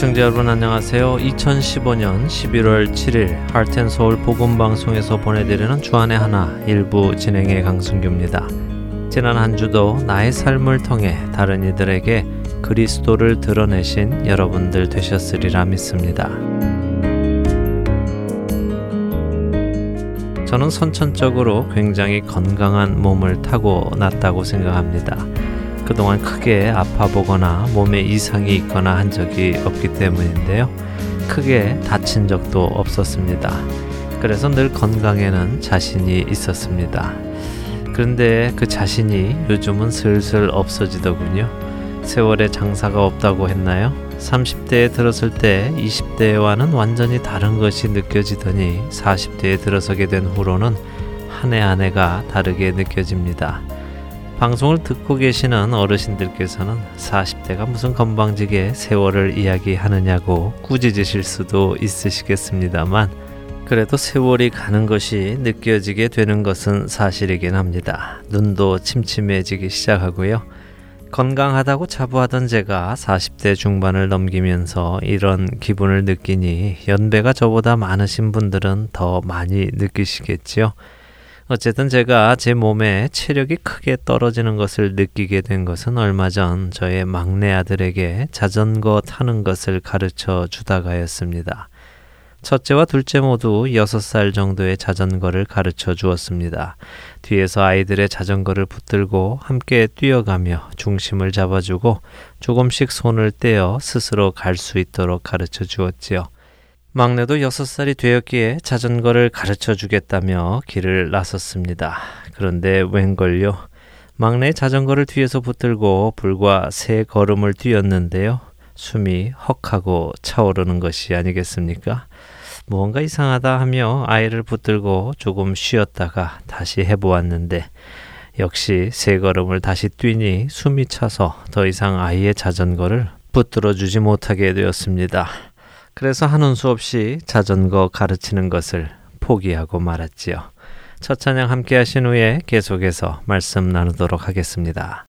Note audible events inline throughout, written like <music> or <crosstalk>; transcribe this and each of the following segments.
애청자 여러분 안녕하세요. 2015년 11월 7일 하트앤서울 복음방송에서 보내드리는 주안의 하나 일부 진행의 강승규입니다. 지난 한 주도 나의 삶을 통해 다른 이들에게 그리스도를 드러내신 여러분들 되셨으리라 믿습니다. 저는 선천적으로 굉장히 건강한 몸을 타고 났다고 생각합니다. 그동안 크게 아파보거나 몸에 이상이 있거나 한 적이 없기 때문인데요. 크게 다친 적도 없었습니다. 그래서 늘 건강에는 자신이 있었습니다. 그런데 그 자신이 요즘은 슬슬 없어지더군요. 세월의 장사가 없다고 했나요? 30대에 들었을 때 20대와는 완전히 다른 것이 느껴지더니 40대에 들어서게 된 후로는 한 해 한 해가 다르게 느껴집니다. 방송을 듣고 계시는 어르신들께서는 40대가 무슨 건방지게 세월을 이야기하느냐고 꾸짖으실 수도 있으시겠습니다만 그래도 세월이 가는 것이 느껴지게 되는 것은 사실이긴 합니다. 눈도 침침해지기 시작하고요. 건강하다고 자부하던 제가 40대 중반을 넘기면서 이런 기분을 느끼니 연배가 저보다 많으신 분들은 더 많이 느끼시겠지요. 어쨌든 제가 제 몸에 체력이 크게 떨어지는 것을 느끼게 된 것은 얼마 전 저의 막내 아들에게 자전거 타는 것을 가르쳐 주다가였습니다. 첫째와 둘째 모두 6살 정도의 자전거를 가르쳐 주었습니다. 뒤에서 아이들의 자전거를 붙들고 함께 뛰어가며 중심을 잡아주고 조금씩 손을 떼어 스스로 갈 수 있도록 가르쳐 주었지요. 막내도 여섯 살이 되었기에 자전거를 가르쳐 주겠다며 길을 나섰습니다. 그런데 웬걸요. 막내 자전거를 뒤에서 붙들고 불과 세 걸음을 뛰었는데요. 숨이 헉하고 차오르는 것이 아니겠습니까? 무언가 이상하다 하며 아이를 붙들고 조금 쉬었다가 다시 해보았는데 역시 세 걸음을 다시 뛰니 숨이 차서 더 이상 아이의 자전거를 붙들어 주지 못하게 되었습니다. 그래서 하는 수 없이 자전거 가르치는 것을 포기하고 말았지요. 첫 찬양 함께 하신 후에 계속해서 말씀 나누도록 하겠습니다.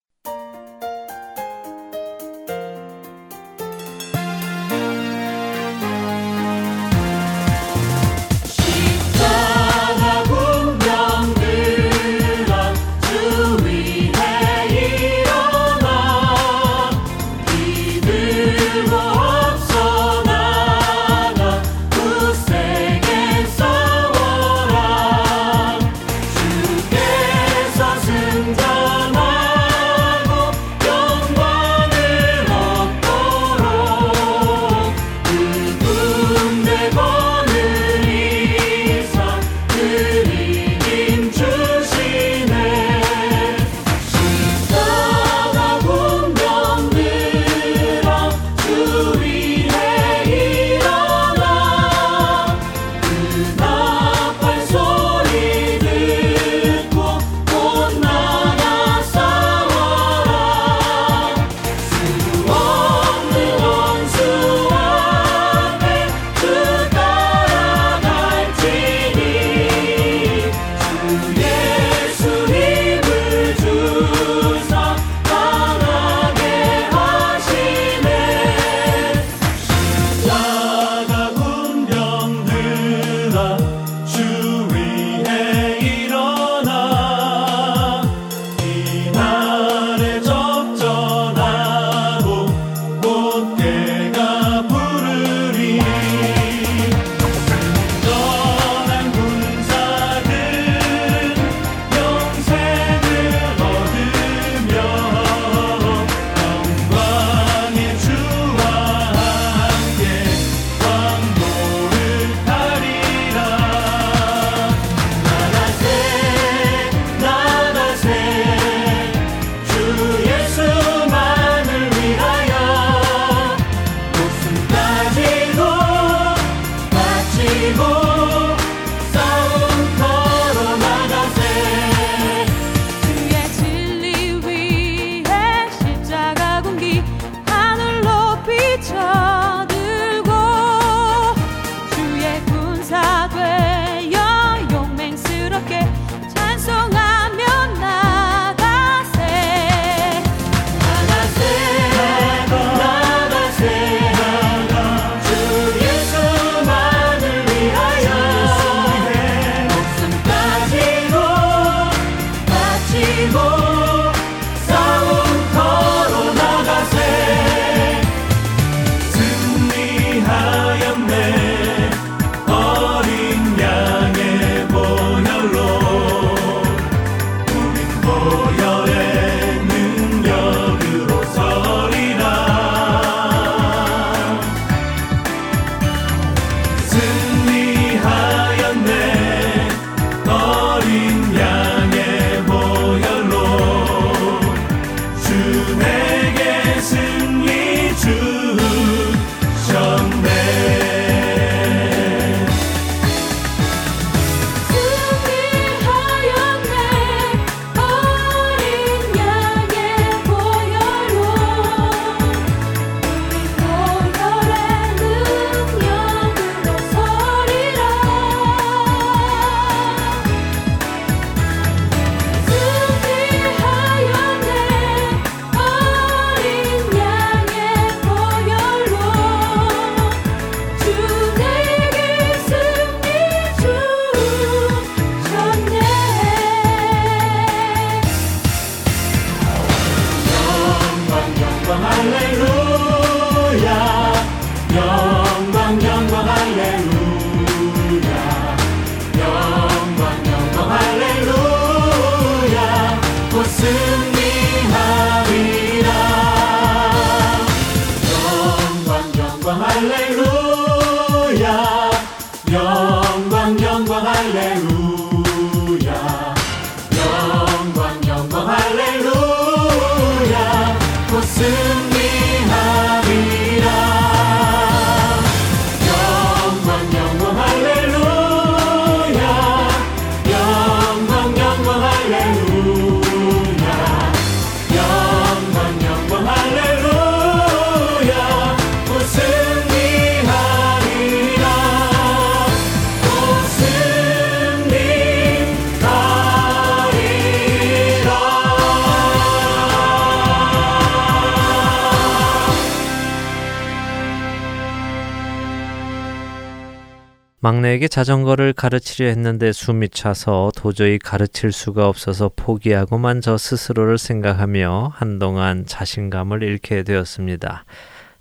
막내에게 자전거를 가르치려 했는데 숨이 차서 도저히 가르칠 수가 없어서 포기하고만 저 스스로를 생각하며 한동안 자신감을 잃게 되었습니다.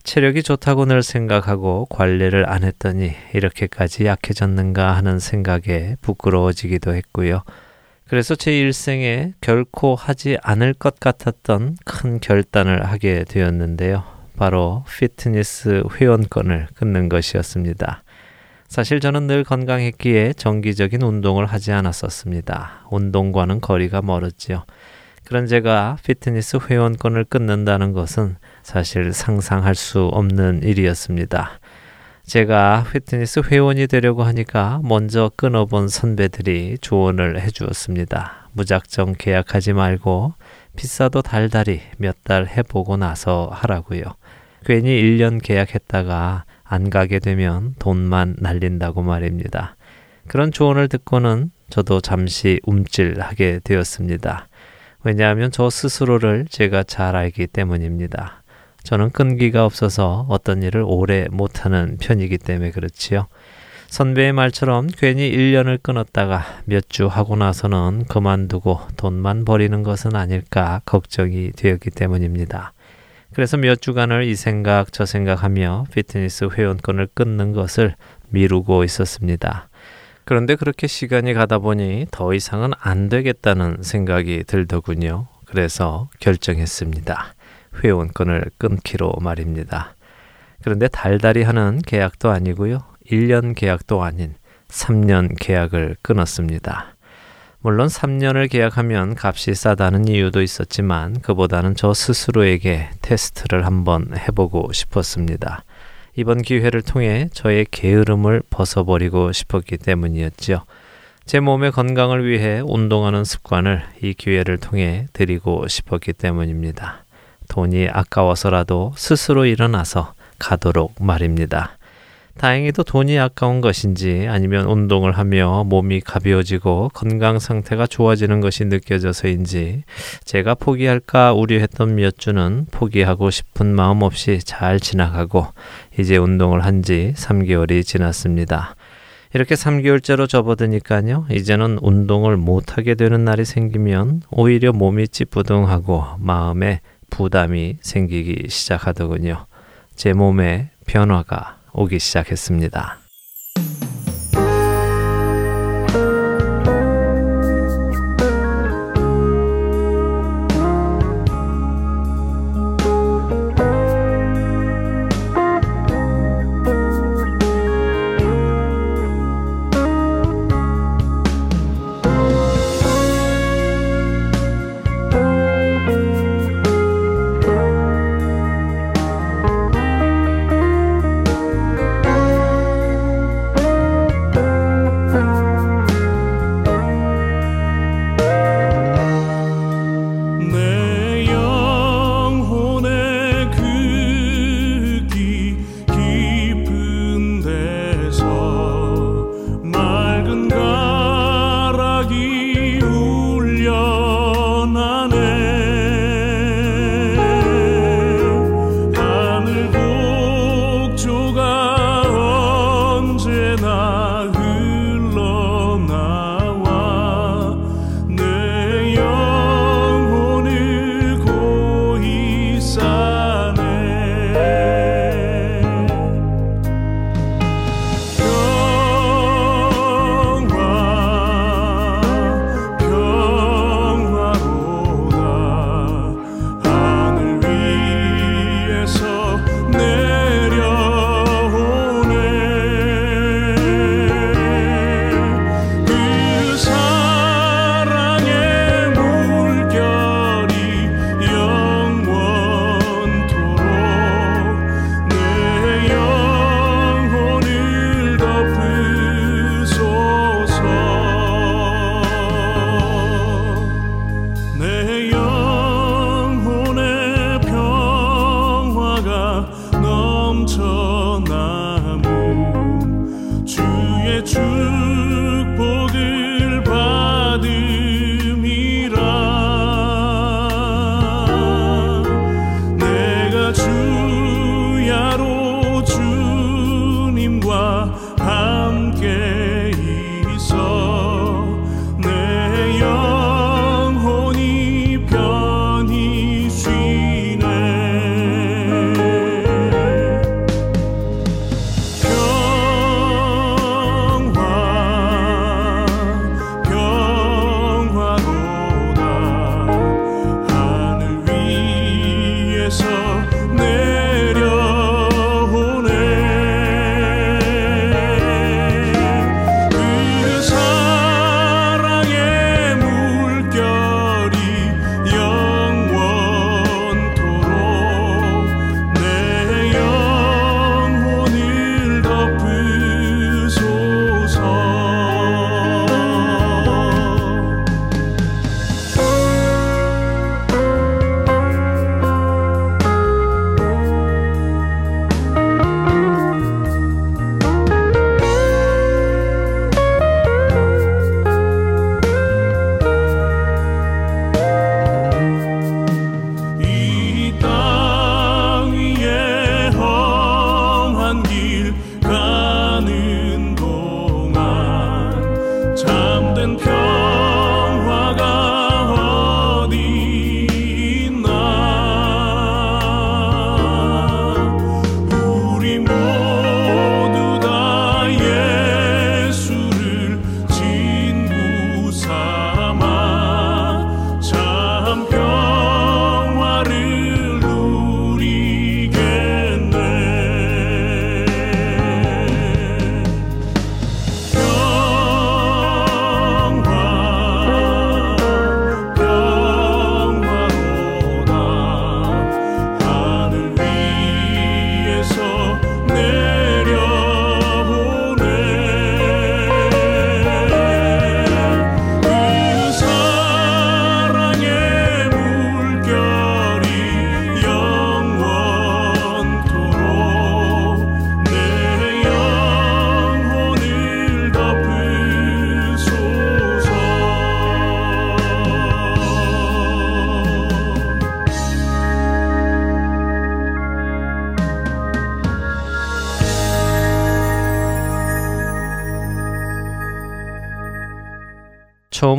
체력이 좋다고 늘 생각하고 관리를 안 했더니 이렇게까지 약해졌는가 하는 생각에 부끄러워지기도 했고요. 그래서 제 일생에 결코 하지 않을 것 같았던 큰 결단을 하게 되었는데요. 바로 피트니스 회원권을 끊는 것이었습니다. 사실 저는 늘 건강했기에 정기적인 운동을 하지 않았었습니다. 운동과는 거리가 멀었지요. 그런 제가 피트니스 회원권을 끊는다는 것은 사실 상상할 수 없는 일이었습니다. 제가 피트니스 회원이 되려고 하니까 먼저 끊어본 선배들이 조언을 해 주었습니다. 무작정 계약하지 말고 비싸도 달달이 몇 달 해보고 나서 하라고요. 괜히 1년 계약했다가 안 가게 되면 돈만 날린다고 말입니다. 그런 조언을 듣고는 저도 잠시 움찔하게 되었습니다. 왜냐하면 저 스스로를 제가 잘 알기 때문입니다. 저는 끈기가 없어서 어떤 일을 오래 못하는 편이기 때문에 그렇지요. 선배의 말처럼 괜히 1년을 끊었다가 몇 주 하고 나서는 그만두고 돈만 버리는 것은 아닐까 걱정이 되었기 때문입니다. 그래서 몇 주간을 이 생각 저 생각하며 피트니스 회원권을 끊는 것을 미루고 있었습니다. 그런데 그렇게 시간이 가다 보니 더 이상은 안 되겠다는 생각이 들더군요. 그래서 결정했습니다. 회원권을 끊기로 말입니다. 그런데 달달이 하는 계약도 아니고요. 1년 계약도 아닌 3년 계약을 끊었습니다. 물론 3년을 계약하면 값이 싸다는 이유도 있었지만 그보다는 저 스스로에게 테스트를 한번 해보고 싶었습니다. 이번 기회를 통해 저의 게으름을 벗어버리고 싶었기 때문이었지요. 제 몸의 건강을 위해 운동하는 습관을 이 기회를 통해 드리고 싶었기 때문입니다. 돈이 아까워서라도 스스로 일어나서 가도록 말입니다. 다행히도 돈이 아까운 것인지 아니면 운동을 하며 몸이 가벼워지고 건강 상태가 좋아지는 것이 느껴져서인지 제가 포기할까 우려했던 몇 주는 포기하고 싶은 마음 없이 잘 지나가고 이제 운동을 한 지 3개월이 지났습니다. 이렇게 3개월째로 접어드니까요. 이제는 운동을 못하게 되는 날이 생기면 오히려 몸이 찌뿌둥하고 마음에 부담이 생기기 시작하더군요. 제 몸에 변화가 오기 시작했습니다.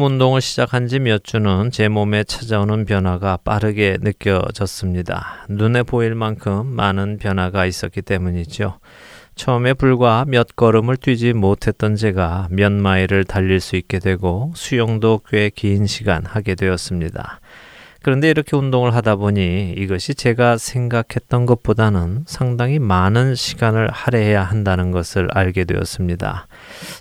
처음 운동을 시작한 지 몇 주는 제 몸에 찾아오는 변화가 빠르게 느껴졌습니다. 눈에 보일 만큼 많은 변화가 있었기 때문이죠. 처음에 불과 몇 걸음을 뛰지 못했던 제가 몇 마일을 달릴 수 있게 되고 수영도 꽤 긴 시간 하게 되었습니다. 그런데 이렇게 운동을 하다 보니 이것이 제가 생각했던 것보다는 상당히 많은 시간을 할애해야 한다는 것을 알게 되었습니다.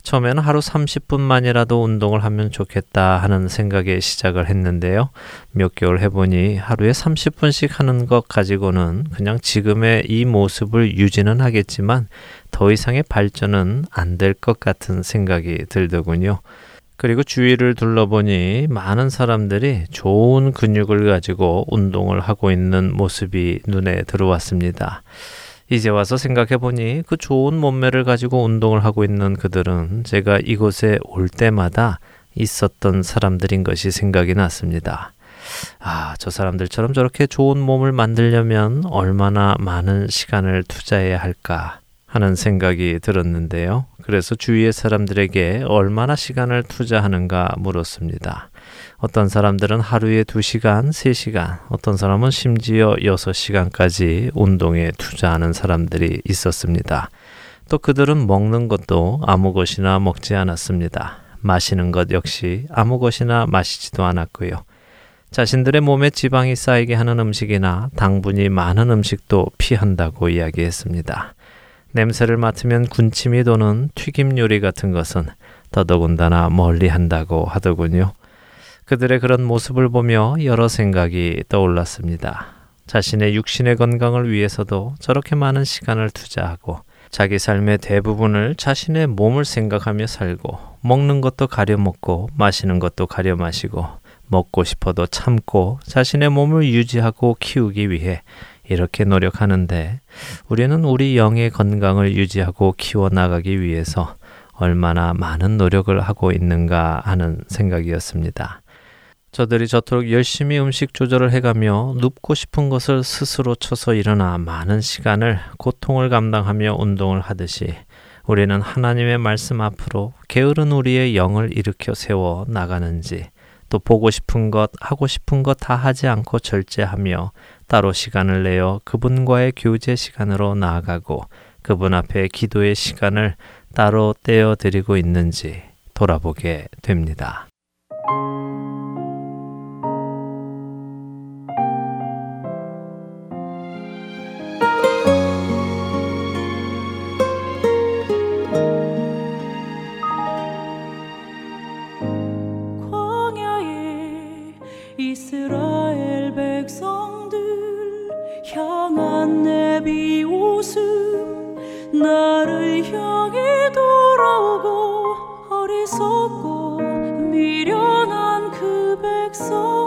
처음에는 하루 30분만이라도 운동을 하면 좋겠다 하는 생각에 시작을 했는데요. 몇 개월 해보니 하루에 30분씩 하는 것 가지고는 그냥 지금의 이 모습을 유지는 하겠지만 더 이상의 발전은 안 될 것 같은 생각이 들더군요. 그리고 주위를 둘러보니 많은 사람들이 좋은 근육을 가지고 운동을 하고 있는 모습이 눈에 들어왔습니다. 이제 와서 생각해 보니 그 좋은 몸매를 가지고 운동을 하고 있는 그들은 제가 이곳에 올 때마다 있었던 사람들인 것이 생각이 났습니다. 아, 저 사람들처럼 저렇게 좋은 몸을 만들려면 얼마나 많은 시간을 투자해야 할까 하는 생각이 들었는데요. 그래서 주위의 사람들에게 얼마나 시간을 투자하는가 물었습니다. 어떤 사람들은 하루에 2시간, 3시간, 어떤 사람은 심지어 6시간까지 운동에 투자하는 사람들이 있었습니다. 또 그들은 먹는 것도 아무 것이나 먹지 않았습니다. 마시는 것 역시 아무 것이나 마시지도 않았고요. 자신들의 몸에 지방이 쌓이게 하는 음식이나 당분이 많은 음식도 피한다고 이야기했습니다. 냄새를 맡으면 군침이 도는 튀김 요리 같은 것은 더더군다나 멀리 한다고 하더군요. 그들의 그런 모습을 보며 여러 생각이 떠올랐습니다. 자신의 육신의 건강을 위해서도 저렇게 많은 시간을 투자하고 자기 삶의 대부분을 자신의 몸을 생각하며 살고 먹는 것도 가려 먹고 마시는 것도 가려 마시고 먹고 싶어도 참고 자신의 몸을 유지하고 키우기 위해 이렇게 노력하는데 우리는 우리 영의 건강을 유지하고 키워나가기 위해서 얼마나 많은 노력을 하고 있는가 하는 생각이었습니다. 저들이 저토록 열심히 음식 조절을 해가며 눕고 싶은 것을 스스로 쳐서 일어나 많은 시간을 고통을 감당하며 운동을 하듯이 우리는 하나님의 말씀 앞으로 게으른 우리의 영을 일으켜 세워 나가는지 또 보고 싶은 것, 하고 싶은 것 다 하지 않고 절제하며 따로 시간을 내어 그분과의 교제 시간으로 나아가고 그분 앞에 기도의 시간을 따로 떼어 드리고 있는지 돌아보게 됩니다. 나를 향해 돌아오고 어리석고 미련한 그 백성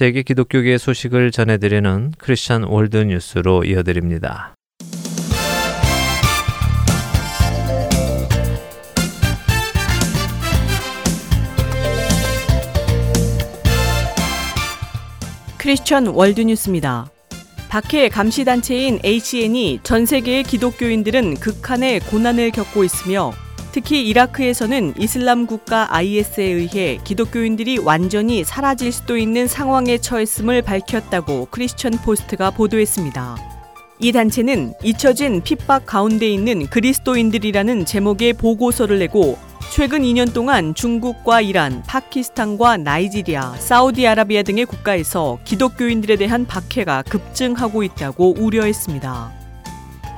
세계 기독교계 소식을 전해드리는 크리스천 월드 뉴스로 이어드립니다. 크리스천 월드 뉴스입니다. 박해 감시단체인 ACN이 전 세계의 기독교인들은 극한의 고난을 겪고 있으며 특히 이라크에서는 이슬람 국가 IS에 의해 기독교인들이 완전히 사라질 수도 있는 상황에 처했음을 밝혔다고 크리스천 포스트가 보도했습니다. 이 단체는 잊혀진 핍박 가운데 있는 그리스도인들이라는 제목의 보고서를 내고 최근 2년 동안 중국과 이란, 파키스탄과 나이지리아, 사우디아라비아 등의 국가에서 기독교인들에 대한 박해가 급증하고 있다고 우려했습니다.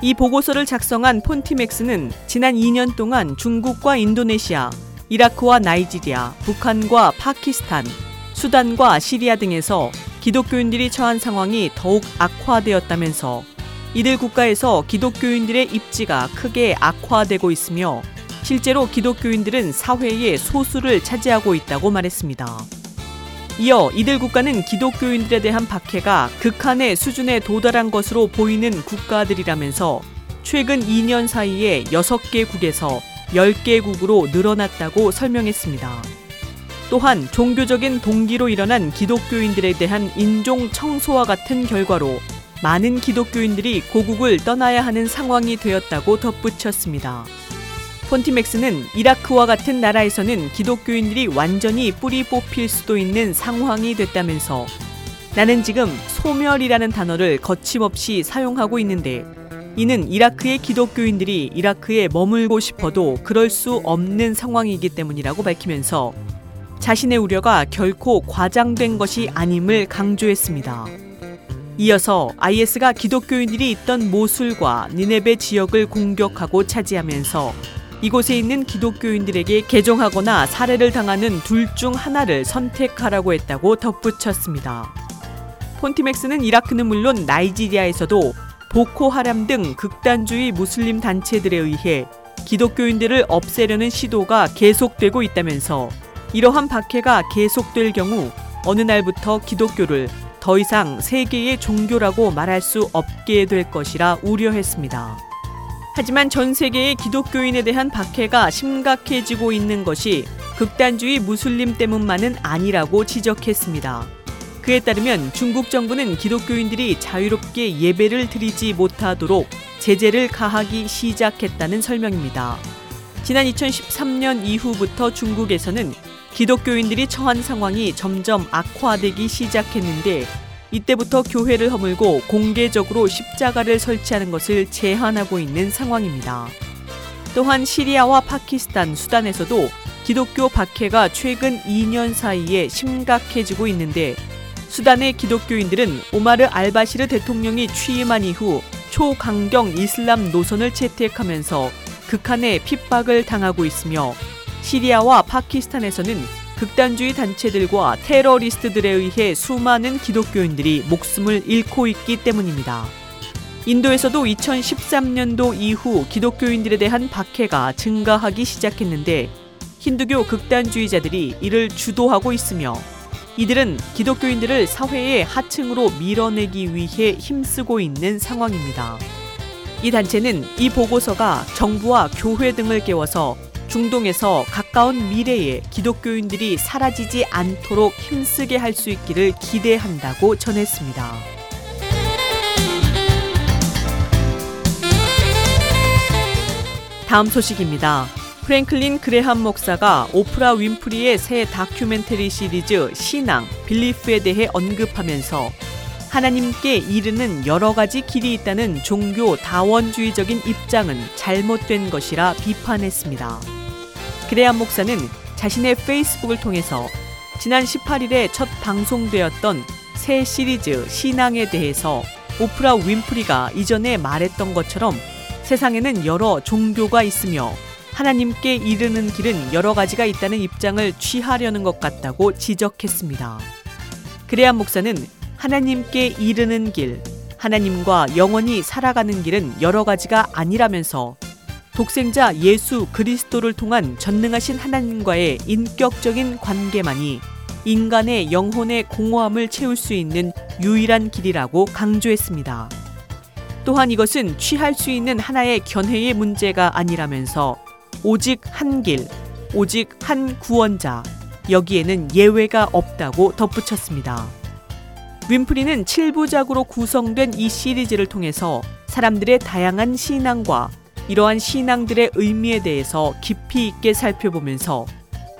이 보고서를 작성한 폰티맥스는 지난 2년 동안 중국과 인도네시아, 이라크와 나이지리아, 북한과 파키스탄, 수단과 시리아 등에서 기독교인들이 처한 상황이 더욱 악화되었다면서 이들 국가에서 기독교인들의 입지가 크게 악화되고 있으며 실제로 기독교인들은 사회의 소수를 차지하고 있다고 말했습니다. 이어 이들 국가는 기독교인들에 대한 박해가 극한의 수준에 도달한 것으로 보이는 국가들이라면서 최근 2년 사이에 6개국에서 10개국으로 늘어났다고 설명했습니다. 또한 종교적인 동기로 일어난 기독교인들에 대한 인종 청소와 같은 결과로 많은 기독교인들이 고국을 떠나야 하는 상황이 되었다고 덧붙였습니다. 폰티맥스는 이라크와 같은 나라에서는 기독교인들이 완전히 뿌리 뽑힐 수도 있는 상황이 됐다면서 나는 지금 소멸이라는 단어를 거침없이 사용하고 있는데 이는 이라크의 기독교인들이 이라크에 머물고 싶어도 그럴 수 없는 상황이기 때문이라고 밝히면서 자신의 우려가 결코 과장된 것이 아님을 강조했습니다. 이어서 IS가 기독교인들이 있던 모술과 니네베 지역을 공격하고 차지하면서 이곳에 있는 기독교인들에게 개종하거나 살해를 당하는 둘 중 하나를 선택하라고 했다고 덧붙였습니다. 폰티맥스는 이라크는 물론 나이지리아에서도 보코하람 등 극단주의 무슬림 단체들에 의해 기독교인들을 없애려는 시도가 계속되고 있다면서 이러한 박해가 계속될 경우 어느 날부터 기독교를 더 이상 세계의 종교라고 말할 수 없게 될 것이라 우려했습니다. 하지만 전 세계의 기독교인에 대한 박해가 심각해지고 있는 것이 극단주의 무슬림 때문만은 아니라고 지적했습니다. 그에 따르면 중국 정부는 기독교인들이 자유롭게 예배를 드리지 못하도록 제재를 가하기 시작했다는 설명입니다. 지난 2013년 이후부터 중국에서는 기독교인들이 처한 상황이 점점 악화되기 시작했는데 이때부터 교회를 허물고 공개적으로 십자가를 설치하는 것을 제한하고 있는 상황입니다. 또한 시리아와 파키스탄, 수단에서도 기독교 박해가 최근 2년 사이에 심각해지고 있는데 수단의 기독교인들은 오마르 알바시르 대통령이 취임한 이후 초강경 이슬람 노선을 채택하면서 극한의 핍박을 당하고 있으며 시리아와 파키스탄에서는 극단주의 단체들과 테러리스트들에 의해 수많은 기독교인들이 목숨을 잃고 있기 때문입니다. 인도에서도 2013년도 이후 기독교인들에 대한 박해가 증가하기 시작했는데 힌두교 극단주의자들이 이를 주도하고 있으며 이들은 기독교인들을 사회의 하층으로 밀어내기 위해 힘쓰고 있는 상황입니다. 이 단체는 이 보고서가 정부와 교회 등을 깨워서 중동에서 가까운 미래에 기독교인들이 사라지지 않도록 힘쓰게 할 수 있기를 기대한다고 전했습니다. 다음 소식입니다. 프랭클린 그레함 목사가 오프라 윈프리의 새 다큐멘터리 시리즈 신앙 빌리프에 대해 언급하면서 하나님께 이르는 여러 가지 길이 있다는 종교 다원주의적인 입장은 잘못된 것이라 비판했습니다. 그레안 목사는 자신의 페이스북을 통해서 지난 18일에 첫 방송되었던 새 시리즈 신앙에 대해서 오프라 윈프리가 이전에 말했던 것처럼 세상에는 여러 종교가 있으며 하나님께 이르는 길은 여러 가지가 있다는 입장을 취하려는 것 같다고 지적했습니다. 그레안 목사는 하나님께 이르는 길, 하나님과 영원히 살아가는 길은 여러 가지가 아니라면서 독생자 예수 그리스도를 통한 전능하신 하나님과의 인격적인 관계만이 인간의 영혼의 공허함을 채울 수 있는 유일한 길이라고 강조했습니다. 또한 이것은 취할 수 있는 하나의 견해의 문제가 아니라면서 오직 한 길, 오직 한 구원자, 여기에는 예외가 없다고 덧붙였습니다. 윈프리는 7부작으로 구성된 이 시리즈를 통해서 사람들의 다양한 신앙과 이러한 신앙들의 의미에 대해서 깊이 있게 살펴보면서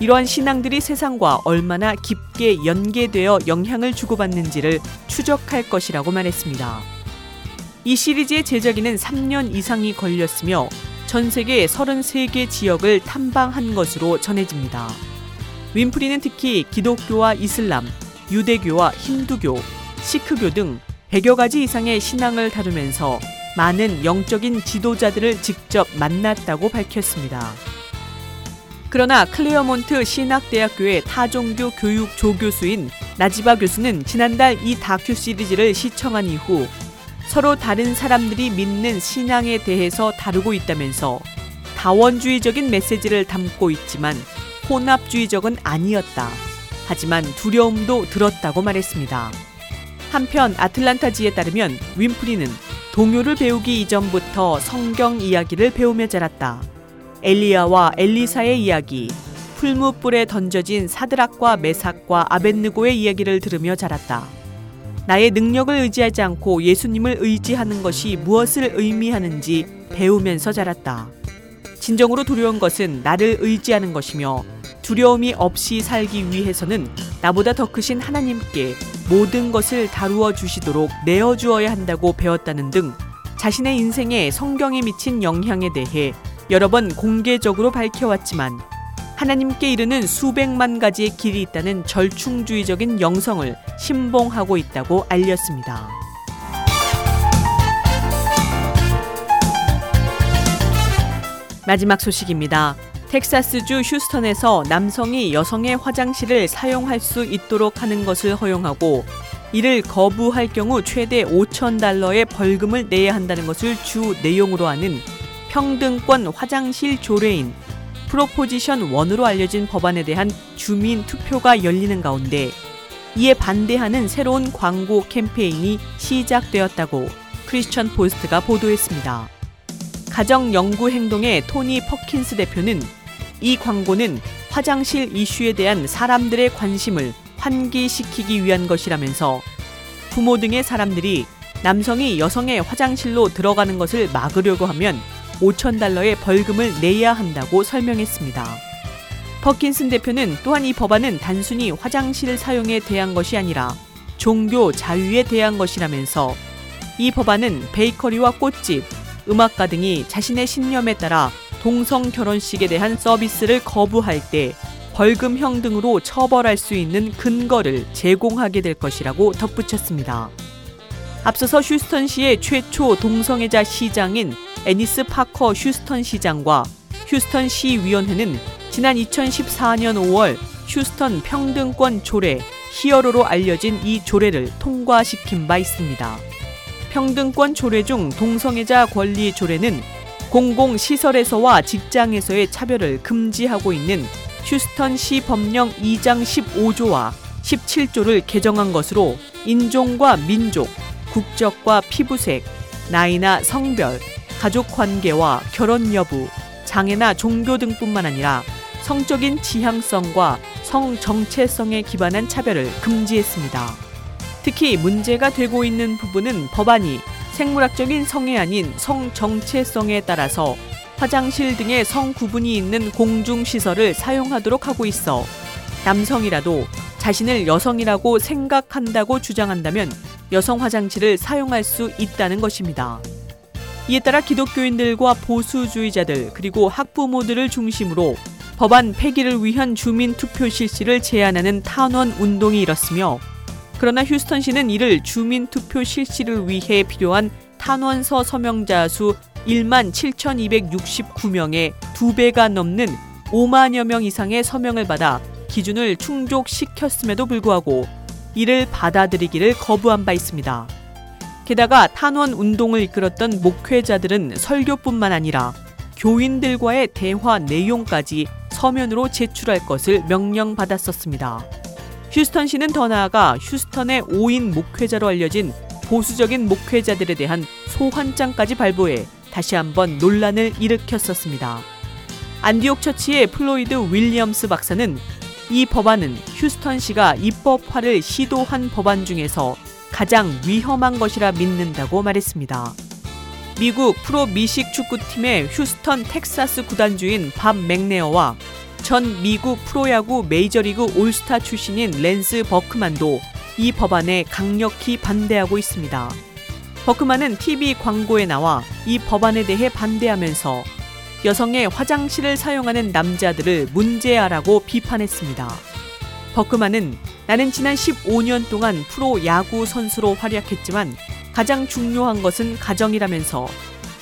이러한 신앙들이 세상과 얼마나 깊게 연계되어 영향을 주고받는지를 추적할 것이라고 말했습니다. 이 시리즈의 제작에는 3년 이상이 걸렸으며 전 세계 33개 지역을 탐방한 것으로 전해집니다. 윈프리는 특히 기독교와 이슬람, 유대교와 힌두교, 시크교 등 100여 가지 이상의 신앙을 다루면서 많은 영적인 지도자들을 직접 만났다고 밝혔습니다. 그러나 클레어몬트 신학대학교의 타종교 교육 조교수인 나지바 교수는 지난달 이 다큐 시리즈를 시청한 이후 서로 다른 사람들이 믿는 신앙에 대해서 다루고 있다면서 다원주의적인 메시지를 담고 있지만 혼합주의적은 아니었다. 하지만 두려움도 들었다고 말했습니다. 한편 아틀란타지에 따르면 윈프리는 동요를 배우기 이전부터 성경 이야기를 배우며 자랐다. 엘리야와 엘리사의 이야기, 풀무불에 던져진 사드락과 메삭과 아벤느고의 이야기를 들으며 자랐다. 나의 능력을 의지하지 않고 예수님을 의지하는 것이 무엇을 의미하는지 배우면서 자랐다. 진정으로 두려운 것은 나를 의지하는 것이며 두려움이 없이 살기 위해서는 나보다 더 크신 하나님께 모든 것을 다루어 주시도록 내어 주어야 한다고 배웠다는 등 자신의 인생에 성경이 미친 영향에 대해 여러 번 공개적으로 밝혀왔지만 하나님께 이르는 수백만 가지의 길이 있다는 절충주의적인 영성을 신봉하고 있다고 알렸습니다. 마지막 소식입니다. 텍사스주 휴스턴에서 남성이 여성의 화장실을 사용할 수 있도록 하는 것을 허용하고 이를 거부할 경우 최대 5천 달러의 벌금을 내야 한다는 것을 주 내용으로 하는 평등권 화장실 조례인 프로포지션 1으로 알려진 법안에 대한 주민 투표가 열리는 가운데 이에 반대하는 새로운 광고 캠페인이 시작되었다고 크리스천 포스트가 보도했습니다. 가정 연구 행동의 토니 퍼킨스 대표는 이 광고는 화장실 이슈에 대한 사람들의 관심을 환기시키기 위한 것이라면서 부모 등의 사람들이 남성이 여성의 화장실로 들어가는 것을 막으려고 하면 5천 달러의 벌금을 내야 한다고 설명했습니다. 퍼킨슨 대표는 또한 이 법안은 단순히 화장실 사용에 대한 것이 아니라 종교 자유에 대한 것이라면서 이 법안은 베이커리와 꽃집, 음악가 등이 자신의 신념에 따라 동성 결혼식에 대한 서비스를 거부할 때 벌금형 등으로 처벌할 수 있는 근거를 제공하게 될 것이라고 덧붙였습니다. 앞서서 휴스턴시의 최초 동성애자 시장인 애니스 파커 휴스턴 시장과 휴스턴 시위원회는 지난 2014년 5월 휴스턴 평등권 조례 히어로로 알려진 이 조례를 통과시킨 바 있습니다. 평등권 조례 중 동성애자 권리 조례는 공공시설에서와 직장에서의 차별을 금지하고 있는 휴스턴시 법령 2장 15조와 17조를 개정한 것으로 인종과 민족, 국적과 피부색, 나이나 성별, 가족 관계와 결혼 여부, 장애나 종교 등뿐만 아니라 성적인 지향성과 성 정체성에 기반한 차별을 금지했습니다. 특히 문제가 되고 있는 부분은 법안이 생물학적인 성이 아닌 성 정체성에 따라서 화장실 등의 성 구분이 있는 공중시설을 사용하도록 하고 있어 남성이라도 자신을 여성이라고 생각한다고 주장한다면 여성 화장실을 사용할 수 있다는 것입니다. 이에 따라 기독교인들과 보수주의자들 그리고 학부모들을 중심으로 법안 폐기를 위한 주민 투표 실시를 제안하는 탄원 운동이 일었으며 그러나 휴스턴시는 이를 주민 투표 실시를 위해 필요한 탄원서 서명자 수 1만 7,269명의 두 배가 넘는 5만여 명 이상의 서명을 받아 기준을 충족시켰음에도 불구하고 이를 받아들이기를 거부한 바 있습니다. 게다가 탄원 운동을 이끌었던 목회자들은 설교뿐만 아니라 교인들과의 대화 내용까지 서면으로 제출할 것을 명령받았었습니다. 휴스턴 시는 더 나아가 휴스턴의 5인 목회자로 알려진 보수적인 목회자들에 대한 소환장까지 발부해 다시 한번 논란을 일으켰었습니다. 안디옥 처치의 플로이드 윌리엄스 박사는 이 법안은 휴스턴 시가 입법화를 시도한 법안 중에서 가장 위험한 것이라 믿는다고 말했습니다. 미국 프로 미식 축구팀의 휴스턴 텍사스 구단주인 밥 맥네어와 전 미국 프로야구 메이저리그 올스타 출신인 랜스 버크만도 이 법안에 강력히 반대하고 있습니다. 버크만은 TV 광고에 나와 이 법안에 대해 반대하면서 여성의 화장실을 사용하는 남자들을 문제아라고 비판했습니다. 버크만은 나는 지난 15년 동안 프로 야구 선수로 활약했지만 가장 중요한 것은 가정이라면서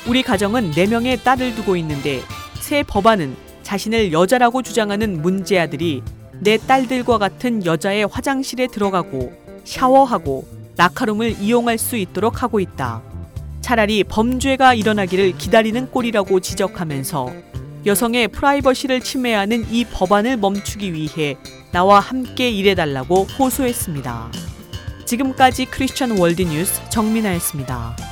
우리 가정은 4명의 딸을 두고 있는데 새 법안은 자신을 여자라고 주장하는 문제아들이 내 딸들과 같은 여자의 화장실에 들어가고 샤워하고 라카룸을 이용할 수 있도록 하고 있다. 차라리 범죄가 일어나기를 기다리는 꼴이라고 지적하면서 여성의 프라이버시를 침해하는 이 법안을 멈추기 위해 나와 함께 일해달라고 호소했습니다. 지금까지 크리스천 월드 뉴스 정민아였습니다.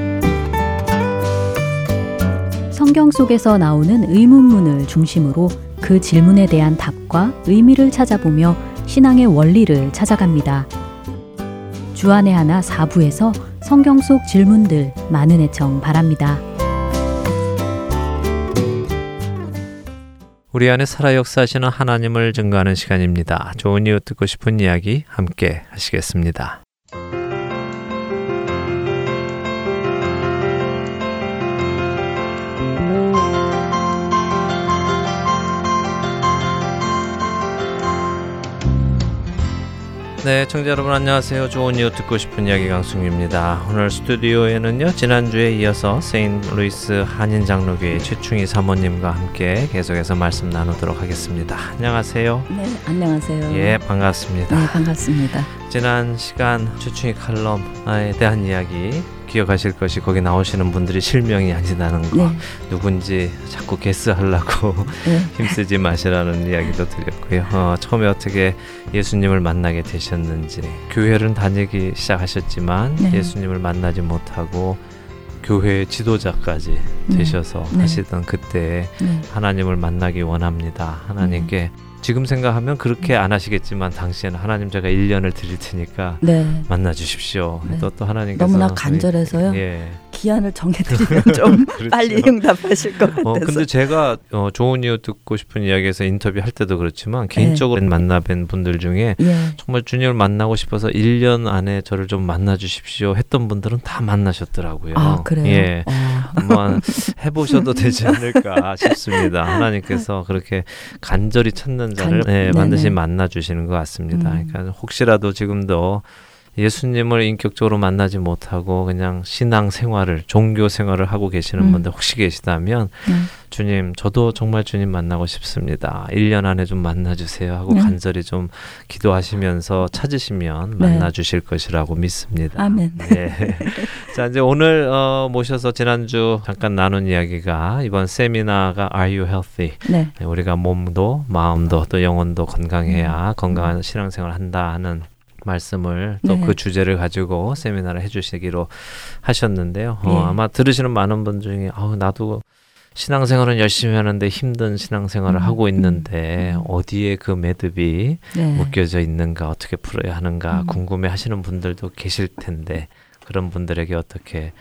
성경 속에서 나오는 의문문을 중심으로 그 질문에 대한 답과 의미를 찾아보며 신앙의 원리를 찾아갑니다. 주안의 하나 4부에서 성경 속 질문들 많은 애청 바랍니다. 우리 안에 살아 역사하시는 하나님을 증거하는 시간입니다. 좋은 이유 듣고 싶은 이야기 함께 하시겠습니다. 네, 청자 여러분 안녕하세요. 좋은 이유 듣고 싶은 이야기 강승입니다. 오늘 스튜디오에는요 지난주에 이어서 세인루이스 한인 장로교회 최충희 사모님과 함께 계속해서 말씀 나누도록 하겠습니다. 안녕하세요. 네, 안녕하세요. 예, 반갑습니다. 네, 반갑습니다. 지난 시간 최충희 칼럼에 대한 이야기 기억하실 것이 거기 나오시는 분들이 실명이 아니라는 거 네. 누군지 자꾸 게스하려고 네. <laughs> 힘쓰지 마시라는 이야기도 드렸고요. 어, 처음에 어떻게 예수님을 만나게 되셨는지 교회를 다니기 시작하셨지만 네. 예수님을 만나지 못하고 교회 지도자까지 네. 되셔서 네. 하시던 그때 네. 하나님을 만나기 원합니다. 하나님께 지금 생각하면 그렇게 안 하시겠지만 당시에는 하나님 제가 1년을 드릴 테니까 네. 만나 주십시오. 네. 또또 하나님께서 너무나 간절해서요. 예. 기한을 정해드리면 <laughs> 좀 그렇죠. 빨리 응답하실 것 같아서. 어 근데 제가 어, 좋은 이유 듣고 싶은 이야기에서 인터뷰 할 때도 그렇지만 개인적으로 만나뵌 분들 중에 예. 정말 주님을 만나고 싶어서 1년 안에 저를 좀 만나 주십시오 했던 분들은 다 만나셨더라고요. 아 그래요. 예. 어. 한번 해보셔도 되지 않을까 싶습니다. 하나님께서 그렇게 간절히 찾는 자를 간- 예, 네네. 반드시 만나 주시는 것 같습니다. 음. 그러니까 혹시라도 지금도 예수님을 인격적으로 만나지 못하고 그냥 신앙 생활을 종교 생활을 하고 계시는 음. 분들 혹시 계시다면 네. 주님 저도 정말 주님 만나고 싶습니다. 1년 안에 좀 만나 주세요 하고 네. 간절히 좀 기도하시면서 찾으시면 네. 만나 주실 것이라고 믿습니다. 아멘. 네. <laughs> 자 이제 오늘 어, 모셔서 지난주 잠깐 나눈 이야기가 이번 세미나가 Are You Healthy? 네. 네, 우리가 몸도 마음도 또 영혼도 음. 건강해야 건강한 신앙생활을 한다 하는 말씀을 또 네. 그 주제를 가지고 세미나를 해주시기로 하셨는데요. 어, 예. 아마 들으시는 많은 분 중에 아우 나도 신앙생활은 열심히 하는데 힘든 신앙생활을 음, 하고 있는데 음. 어디에 그 매듭이 네. 묶여져 있는가 어떻게 풀어야 하는가 음. 궁금해하시는 분들도 계실 텐데 그런 분들에게 어떻게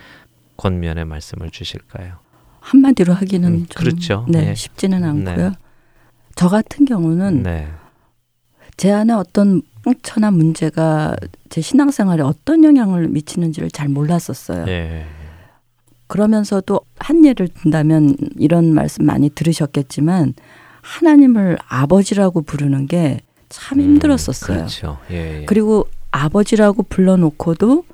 권면의 말씀을 주실까요? 한마디로 하기는 음, 좀 그렇죠. 네, 네. 쉽지는 않고요. 네. 저 같은 경우는 네. 제 안에 어떤 상처나 문제가 제 신앙생활에 어떤 영향을 미치는지를 잘 몰랐었어요. 예. 그러면서도 한 예를 든다면 이런 말씀 많이 들으셨겠지만 하나님을 아버지라고 부르는 게 참 힘들었었어요. 그렇죠. 예. 예. 그리고 아버지라고 불러놓고도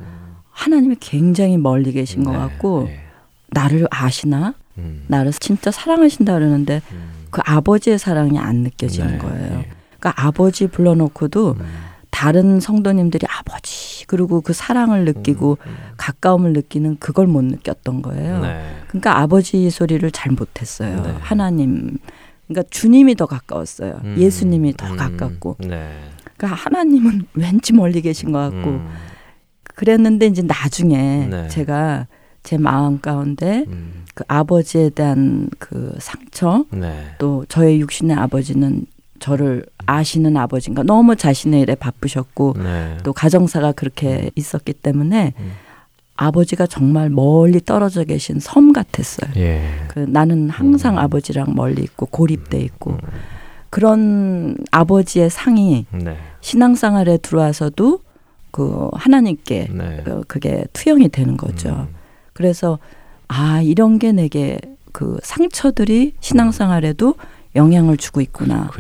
하나님이 굉장히 멀리 계신 것 네, 같고 예. 나를 아시나 음, 나를 진짜 사랑하신다 그러는데 음, 그 아버지의 사랑이 안 느껴지는 네, 거예요. 예. 그러니까 아버지 불러놓고도 음, 다른 성도님들이 아버지 그리고 그 사랑을 느끼고 음, 가까움을 느끼는 그걸 못 느꼈던 거예요. 네. 그러니까 아버지 소리를 잘 못했어요. 네. 하나님, 그러니까 주님이 더 가까웠어요. 음, 예수님이 더 음, 가깝고, 네. 그러니까 하나님은 <laughs> 왠지 멀리 계신 것 같고, 음, 그랬는데 이제 나중에 네. 제가 제 마음 가운데 음, 그 아버지에 대한 그 상처, 네. 또 저의 육신의 아버지는 저를 아시는 아버지인가 너무 자신의 일에 바쁘셨고 네. 또 가정사가 그렇게 있었기 때문에 음. 아버지가 정말 멀리 떨어져 계신 섬 같았어요. 예. 그 나는 항상 음. 아버지랑 멀리 있고 고립돼 있고 음, 그런 아버지의 상이 네. 신앙생활에 들어와서도 그 하나님께 네. 어, 그게 투영이 되는 거죠. 음, 그래서 아 이런 게 내게 그 상처들이 신앙생활에도 영향을 주고 있구나.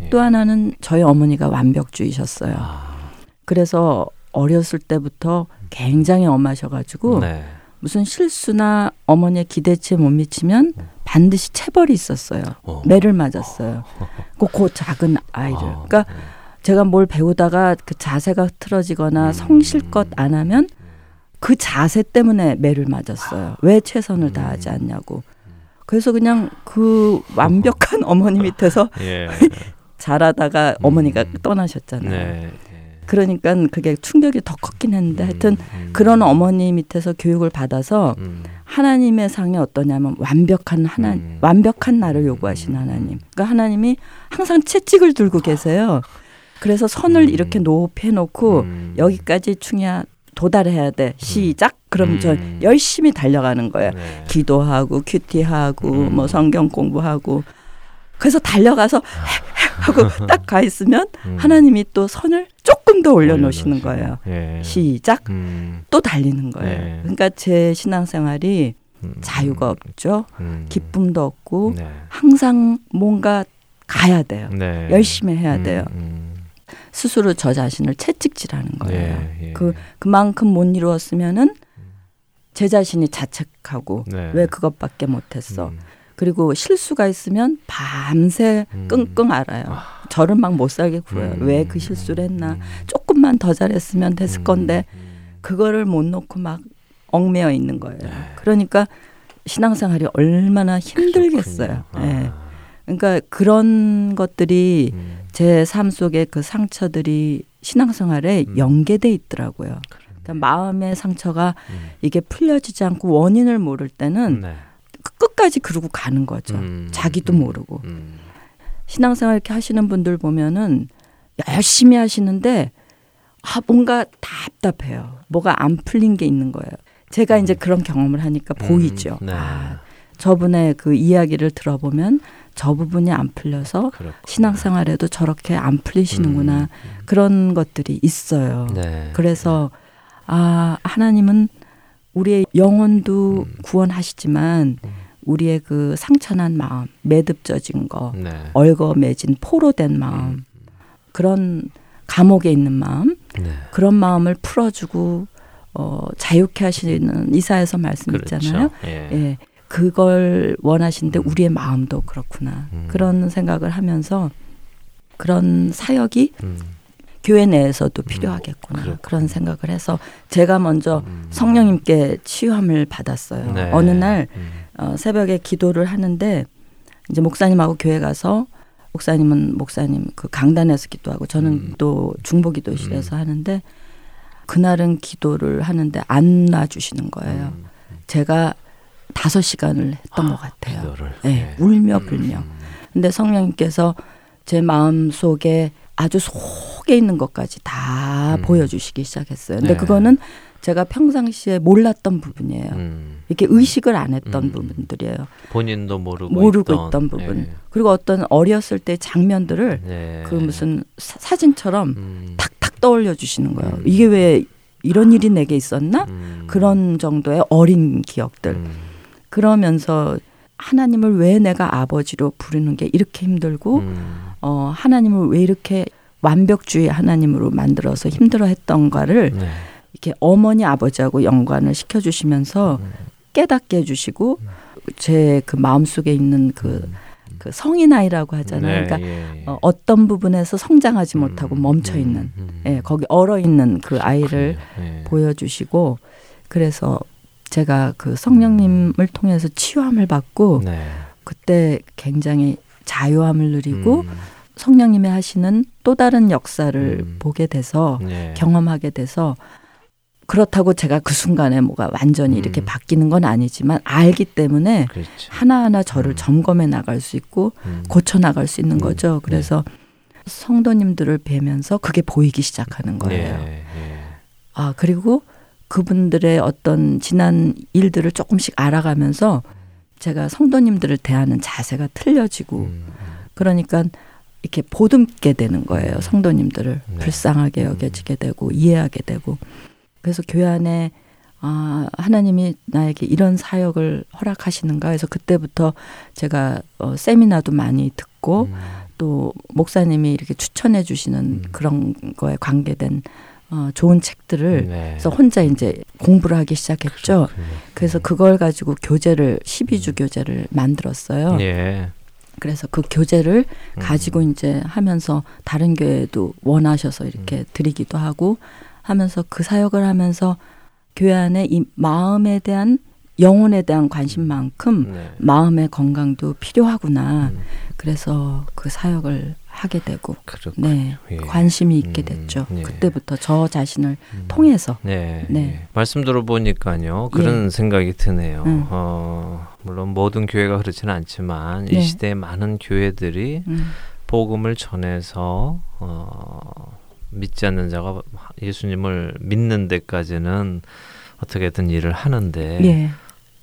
예. 또 하나는 저희 어머니가 완벽주의셨어요. 아, 그래서 어렸을 때부터 굉장히 엄하셔가지고 네. 무슨 실수나 어머니의 기대치에 못 미치면 반드시 체벌이 있었어요. 어. 매를 맞았어요. <laughs> 그, 그 작은 아이를. 어, 그러니까 제가 뭘 배우다가 그 자세가 틀어지거나 음. 성실껏 안 하면 그 자세 때문에 매를 맞았어요. 왜 최선을 다하지 음. 않냐고. 그래서 그냥 그 완벽한 <laughs> 어머니 밑에서 예. <laughs> 자라다가 어머니가 음. 떠나셨잖아요. 네. 그러니까 그게 충격이 더 컸긴 했는데 하여튼 음, 그런 어머니 밑에서 교육을 받아서 음, 하나님의 상이 어떠냐면 완벽한 하나 음. 완벽한 나를 요구하신 하나님. 그러니까 하나님이 항상 채찍을 들고 계세요. 그래서 선을 음. 이렇게 높이 해놓고 음. 여기까지 충이야 도달해야 돼. 시작. 그럼 저 음. 열심히 달려가는 거예요. 네. 기도하고 큐티하고 음. 뭐 성경 공부하고 그래서 달려가서 <laughs> 하고 딱 가 있으면 음. 하나님이 또 선을 조금 더 올려놓으시는. 거예요. 예. 시작. 음, 또 달리는 거예요. 네. 그러니까 제 신앙생활이 음, 자유가 없죠. 음. 기쁨도 없고 네. 항상 뭔가 가야 돼요. 네. 열심히 해야 음, 돼요. 음. 스스로 저 자신을 채찍질하는 거예요. 예, 예. 그 그만큼 못 이루었으면은 제 자신이 자책하고 네. 왜 그것밖에 못했어. 음, 그리고 실수가 있으면 밤새 음. 끙끙 앓아요. 저를 막 못 살게 굴어요. 음. 왜그 실수를 했나. 음. 조금만 더 잘했으면 됐을 음. 건데 음. 그거를 못 놓고 막 얽매여 있는 거예요. 네. 그러니까 신앙생활이 얼마나 힘들겠어요. 예. 아. 그러니까 그런 것들이 음. 제 삶 속에 그 상처들이 신앙생활에 음. 연계돼 있더라고요. 그러니까 마음의 상처가 음. 이게 풀려지지 않고 원인을 모를 때는 네. 그 끝까지 그러고 가는 거죠. 음. 자기도 음. 모르고. 음. 신앙생활 이렇게 하시는 분들 보면은 열심히 하시는데 아 뭔가 답답해요. 뭐가 안 풀린 게 있는 거예요. 제가 이제 그런 경험을 하니까 보이죠. 음. 네. 아, 저분의 그 이야기를 들어보면 저 부분이 안 풀려서 그렇구나. 신앙생활에도 저렇게 안 풀리시는구나 음. 그런 것들이 있어요. 네. 그래서 아 하나님은 우리의 영혼도 음. 구원하시지만 음. 우리의 그 상처난 마음, 매듭져진 거, 네. 얽어매진 포로 된 마음, 그런 감옥에 있는 마음, 네. 그런 마음을 풀어주고 어, 자유케 하시는 이사에서 말씀 있잖아요. 그렇죠. 예. 예, 그걸 원하시는데 음. 우리의 마음도 그렇구나. 음. 그런 생각을 하면서 그런 사역이 음. 교회 내에서도 필요하겠구나. 그렇구나. 그런 생각을 해서 제가 먼저 음. 성령님께 치유함을 받았어요. 네. 어느 날 음. 어, 새벽에 기도를 하는데 이제 목사님하고 교회 가서 목사님은 목사님 그 강단에서 기도하고 저는 음. 또 중보기도실에서 하는데 그날은 기도를 하는데 안 놔주시는 거예요. 음. 제가 다섯 시간을 했던 것 같아요. 기도를. 네, 예. 울며 음. 불며. 근데 성령님께서 제 마음 속에 아주 속에 있는 것까지 다 음. 보여주시기 시작했어요. 근데 네. 그거는 제가 평상시에 몰랐던 부분이에요. 음. 이렇게 의식을 안 했던 음. 부분들이에요. 본인도 모르고, 모르고 있던, 있던, 부분. 예. 그리고 어떤 어렸을 때 장면들을 네. 그 무슨 사, 진처럼 음. 탁탁 떠올려 주시는 거예요. 음. 이게 왜 이런 일이 내게 있었나? 음. 그런 정도의 어린 기억들. 음. 그러면서 하나님을 왜 내가 아버지로 부르는 게 이렇게 힘들고 음. 어 하나님을 왜 이렇게 완벽주의 하나님으로 만들어서 힘들어 했던가를 네. 이렇게 어머니 아버지하고 연관을 시켜 주시면서 음. 깨닫게 해 주시고 제 그 마음속에 있는 그, 그 성인 아이라고 하잖아요. 네, 그러니까 예, 예. 어, 어떤 부분에서 성장하지 음, 못하고 멈춰 있는, 음, 음. 예, 거기 얼어 있는 그 아이를. 예. 보여 주시고 그래서 제가 그 성령님을 통해서 치유함을 받고 네. 그때 굉장히 자유함을 누리고 음. 성령님이 하시는 또 다른 역사를 음. 보게 돼서 네. 경험하게 돼서 그렇다고 제가 그 순간에 뭐가 완전히 이렇게 음. 바뀌는 건 아니지만 알기 때문에 그렇죠. 하나하나 저를 음. 점검해 나갈 수 있고 음. 고쳐 나갈 수 있는 음. 거죠. 그래서 성도님들을 뵈면서 그게 보이기 시작하는 거예요. 예, 예. 아, 그리고 그분들의 어떤 지난 일들을 조금씩 알아가면서 제가 성도님들을 대하는 자세가 틀려지고 음. 그러니까 이렇게 보듬게 되는 거예요. 성도님들을 네. 불쌍하게 여겨지게 되고 이해하게 되고 그래서 교회 안에 아, 하나님이 나에게 이런 사역을 허락하시는가 해서 그때부터 제가 어, 세미나도 많이 듣고 음. 또 목사님이 이렇게 추천해 주시는 음. 그런 거에 관계된 어, 좋은 책들을 네. 그래서 혼자 이제 공부를 하기 시작했죠. 그렇군요. 그래서 그걸 가지고 교재를 12주 교재를 만들었어요. 음. 예. 그래서 그 교재를 음. 가지고 이제 하면서 다른 교회도 원하셔서 음. 이렇게 드리기도 하고 하면서 그 사역을 하면서 교회 안에 이 마음에 대한 영혼에 대한 관심만큼 네. 마음의 건강도 필요하구나. 음. 그래서 그 사역을 하게 되고 그렇군요. 네 예. 관심이 있게 음, 됐죠. 예. 그때부터 저 자신을 음. 통해서 네, 네. 예. 말씀 들어보니까요 그런 생각이 드네요. 음. 어, 물론 모든 교회가 그렇지는 않지만 네. 이 시대에 많은 교회들이 음, 복음을 전해서 어, 믿지 않는 자가 예수님을 믿는 데까지는 어떻게든 일을 하는데 예.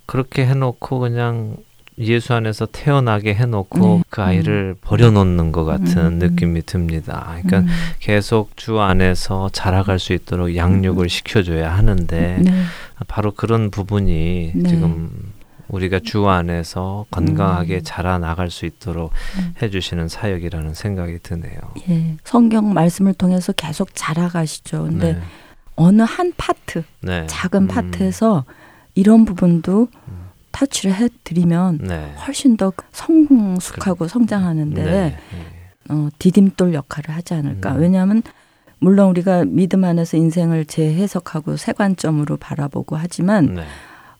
그렇게 해놓고 그냥 예수 안에서 태어나게 해놓고 네. 그 아이를 버려놓는 것 같은 음. 느낌이 듭니다. 그러니까 음, 계속 주 안에서 자라갈 수 있도록 양육을 시켜줘야 하는데 네. 바로 그런 부분이 네. 지금 우리가 주 안에서 건강하게 음. 자라 나갈 수 있도록 음. 해주시는 사역이라는 생각이 드네요. 예. 성경 말씀을 통해서 계속 자라가시죠. 근데 네. 어느 한 파트, 네. 작은 음. 파트에서 이런 부분도 음. 터치를 해드리면 네. 훨씬 더 성숙하고 성장하는데 네. 어, 디딤돌 역할을 하지 않을까. 음. 왜냐하면 물론 우리가 믿음 안에서 인생을 재해석하고 새 관점으로 바라보고 하지만 네.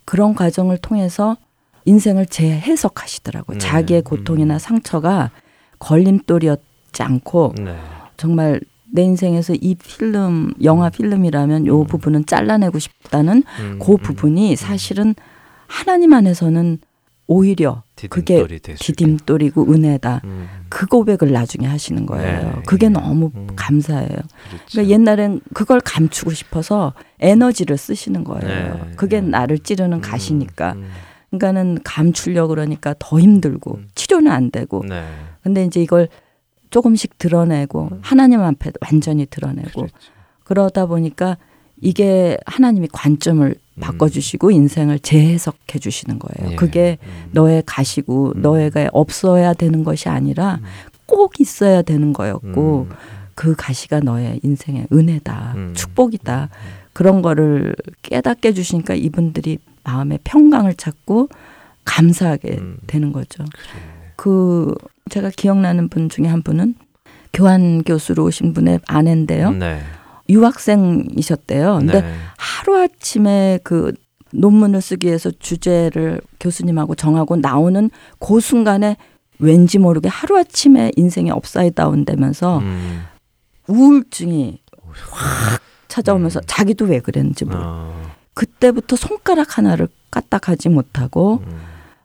그런 과정을 통해서 인생을 재해석하시더라고요. 네. 자기의 고통이나 음. 상처가 걸림돌이었지 않고 네. 정말 내 인생에서 이 필름, 영화 필름이라면 요 음. 부분은 잘라내고 싶다는 음, 그 음. 부분이 사실은 하나님 안에서는 오히려 그게 디딤돌이. 디딤돌이고 은혜다. 음. 그 고백을 나중에 하시는 거예요. 네. 그게 너무 음. 감사해요. 그렇죠. 그러니까 옛날엔 그걸 감추고 싶어서 에너지를 쓰시는 거예요. 네. 그게 네. 나를 찌르는 음, 가시니까. 음. 그러니까는 감추려 그러니까 더 힘들고 음. 치료는 안 되고. 네. 근데 이제 이걸 조금씩 드러내고 음. 하나님 앞에 완전히 드러내고 그렇죠. 그러다 보니까 이게 하나님이 관점을 음. 바꿔주시고 인생을 재해석해 주시는 거예요. 예. 그게 음. 너의 가시고 음. 너의가 없어야 되는 것이 아니라 음. 꼭 있어야 되는 거였고 음. 그 가시가 너의 인생의 은혜다, 음. 축복이다. 그런 거를 깨닫게 해주시니까 이분들이 마음의 평강을 찾고 감사하게 음. 되는 거죠. 그래. 그 제가 기억나는 분 중에 한 분은 교환 교수로 오신 분의 아내인데요. 네. 유학생이셨대요. 근데 네. 하루아침에 그 논문을 쓰기 위해서 주제를 교수님하고 정하고 나오는 그 순간에 왠지 모르게 하루아침에 인생이 upside down 되면서 음. 우울증이 확 찾아오면서 음. 자기도 왜 그랬는지 모르고 어. 그때부터 손가락 하나를 까딱하지 못하고 음.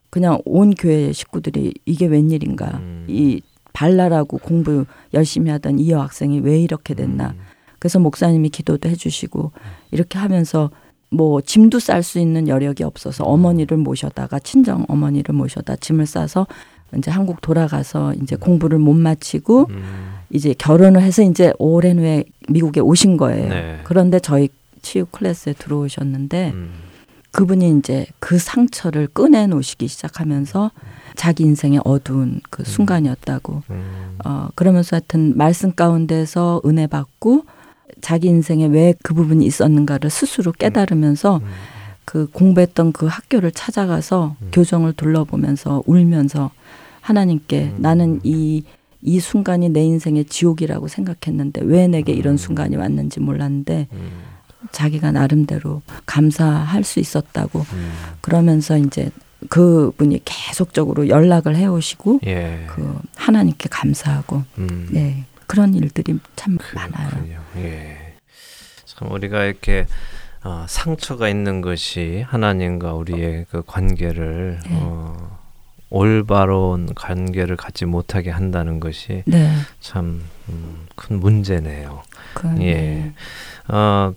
그냥 온 교회 식구들이 이게 웬일인가 음. 이 잘나라고 공부 열심히 하던 이 여학생이 왜 이렇게 됐나. 음. 그래서 목사님이 기도도 해주시고 이렇게 하면서 뭐 짐도 쌀 수 있는 여력이 없어서 어머니를 모셔다가 친정 어머니를 모셔다 짐을 싸서 이제 한국 돌아가서 이제 공부를 못 마치고 음. 이제 결혼을 해서 이제 오랜 후에 미국에 오신 거예요. 네. 그런데 저희 치유 클래스에 들어오셨는데 음. 그분이 이제 그 상처를 꺼내 놓으시기 시작하면서 자기 인생의 어두운 그 순간이었다고 음. 어 그러면서 하여튼 말씀 가운데서 은혜 받고 자기 인생에 왜 그 부분이 있었는가를 스스로 깨달으면서 음. 그 공부했던 그 학교를 찾아가서 음. 교정을 둘러보면서 울면서 하나님께 음. 나는 이, 이 순간이 내 인생의 지옥이라고 생각했는데 왜 내게 이런 음. 순간이 왔는지 몰랐는데 음. 자기가 나름대로 감사할 수 있었다고 음. 그러면서 이제 그분이 계속적으로 연락을 해오시고 예. 그 하나님께 감사하고 음. 네 그런 일들이 참 많아요. 그렇군요. 예. 참 우리가 이렇게 어, 상처가 있는 것이 하나님과 우리의 그 관계를 네. 어, 올바른 관계를 갖지 못하게 한다는 것이 네, 참 음, 큰 문제네요. 그, 예. 어,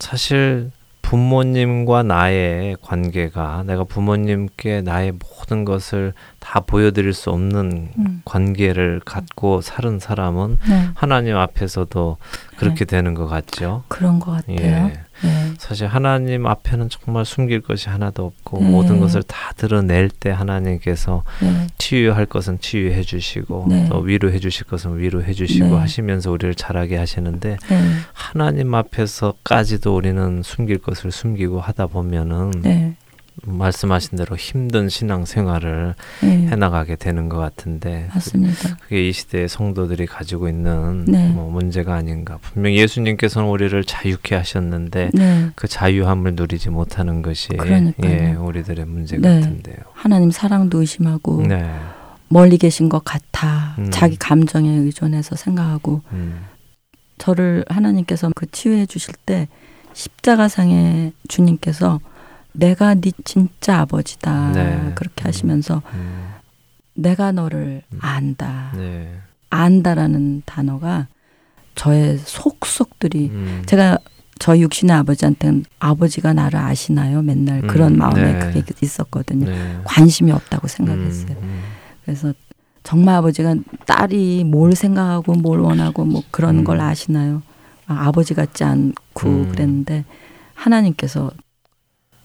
사실 부모님과 나의 관계가 내가 부모님께 나의 모든 것을 다 보여드릴 수 없는 음. 관계를 갖고 사는 사람은 네, 하나님 앞에서도 그렇게 되는 것 같죠. 그런 것 같아요. 예. 네, 사실 하나님 앞에는 정말 숨길 것이 하나도 없고 네. 모든 것을 다 드러낼 때 하나님께서 네, 치유할 것은 치유해 주시고 네. 또 위로해 주실 것은 위로해 주시고 네. 하시면서 우리를 자라게 하시는데 네, 하나님 앞에서까지도 우리는 숨길 것을 숨기고 하다 보면은 네, 말씀하신 대로 힘든 신앙 생활을 네, 해나가게 되는 것 같은데 맞습니다. 그게 이 시대의 성도들이 가지고 있는 네. 뭐 문제가 아닌가. 분명 예수님께서는 우리를 자유케 하셨는데 네, 그 자유함을 누리지 못하는 것이 그러니까요. 예, 우리들의 문제 네. 같은데요. 하나님 사랑도 의심하고 네. 멀리 계신 것 같아. 음. 자기 감정에 의존해서 생각하고 음. 저를 하나님께서 그 치유해 주실 때 십자가상에 주님께서 내가 네 진짜 아버지다 네. 그렇게 하시면서 음. 내가 너를 음. 안다 네. 안다라는 단어가 저의 속속들이 음. 제가 저희 육신의 아버지한테는 아버지가 나를 아시나요 맨날 그런 음, 마음에 네. 그게 있었거든요 네. 관심이 없다고 생각했어요 음, 음. 그래서 정말 아버지가 딸이 뭘 생각하고 뭘 원하고 뭐 그런 음. 걸 아시나요? 아, 아버지 같지 않고 음. 그랬는데 하나님께서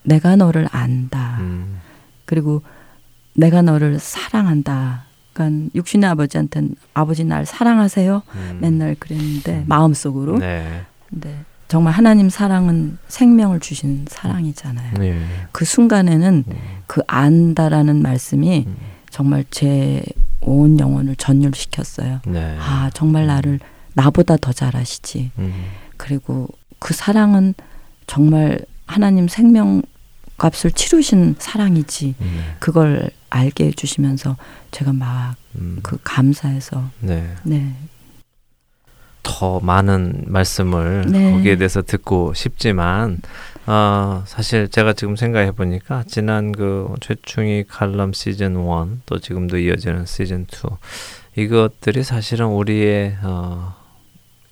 내가 너를 안다. 음. 그리고 내가 너를 사랑한다. 그러니까 육신의 아버지한테는 아버지 날 사랑하세요. 음. 맨날 그랬는데 음. 마음속으로. 네. 근데 정말 하나님 사랑은 생명을 주신 사랑이잖아요. 네. 그 순간에는 음. 그 안다라는 말씀이 음. 정말 제 온 영혼을 전율시켰어요. 네. 아, 정말 나를 나보다 더 잘하시지. 음. 그리고 그 사랑은 정말 하나님 생명 값을 치르신 사랑이지. 음. 그걸 알게 해주시면서 제가 막그 음. 감사해서 네. 네, 더 많은 말씀을 네. 거기에 대해서 듣고 싶지만 어, 사실 제가 지금 생각해 보니까 지난 그 최충이 칼럼 시즌 1 또 지금도 이어지는 시즌 2 이것들이 사실은 우리의 어,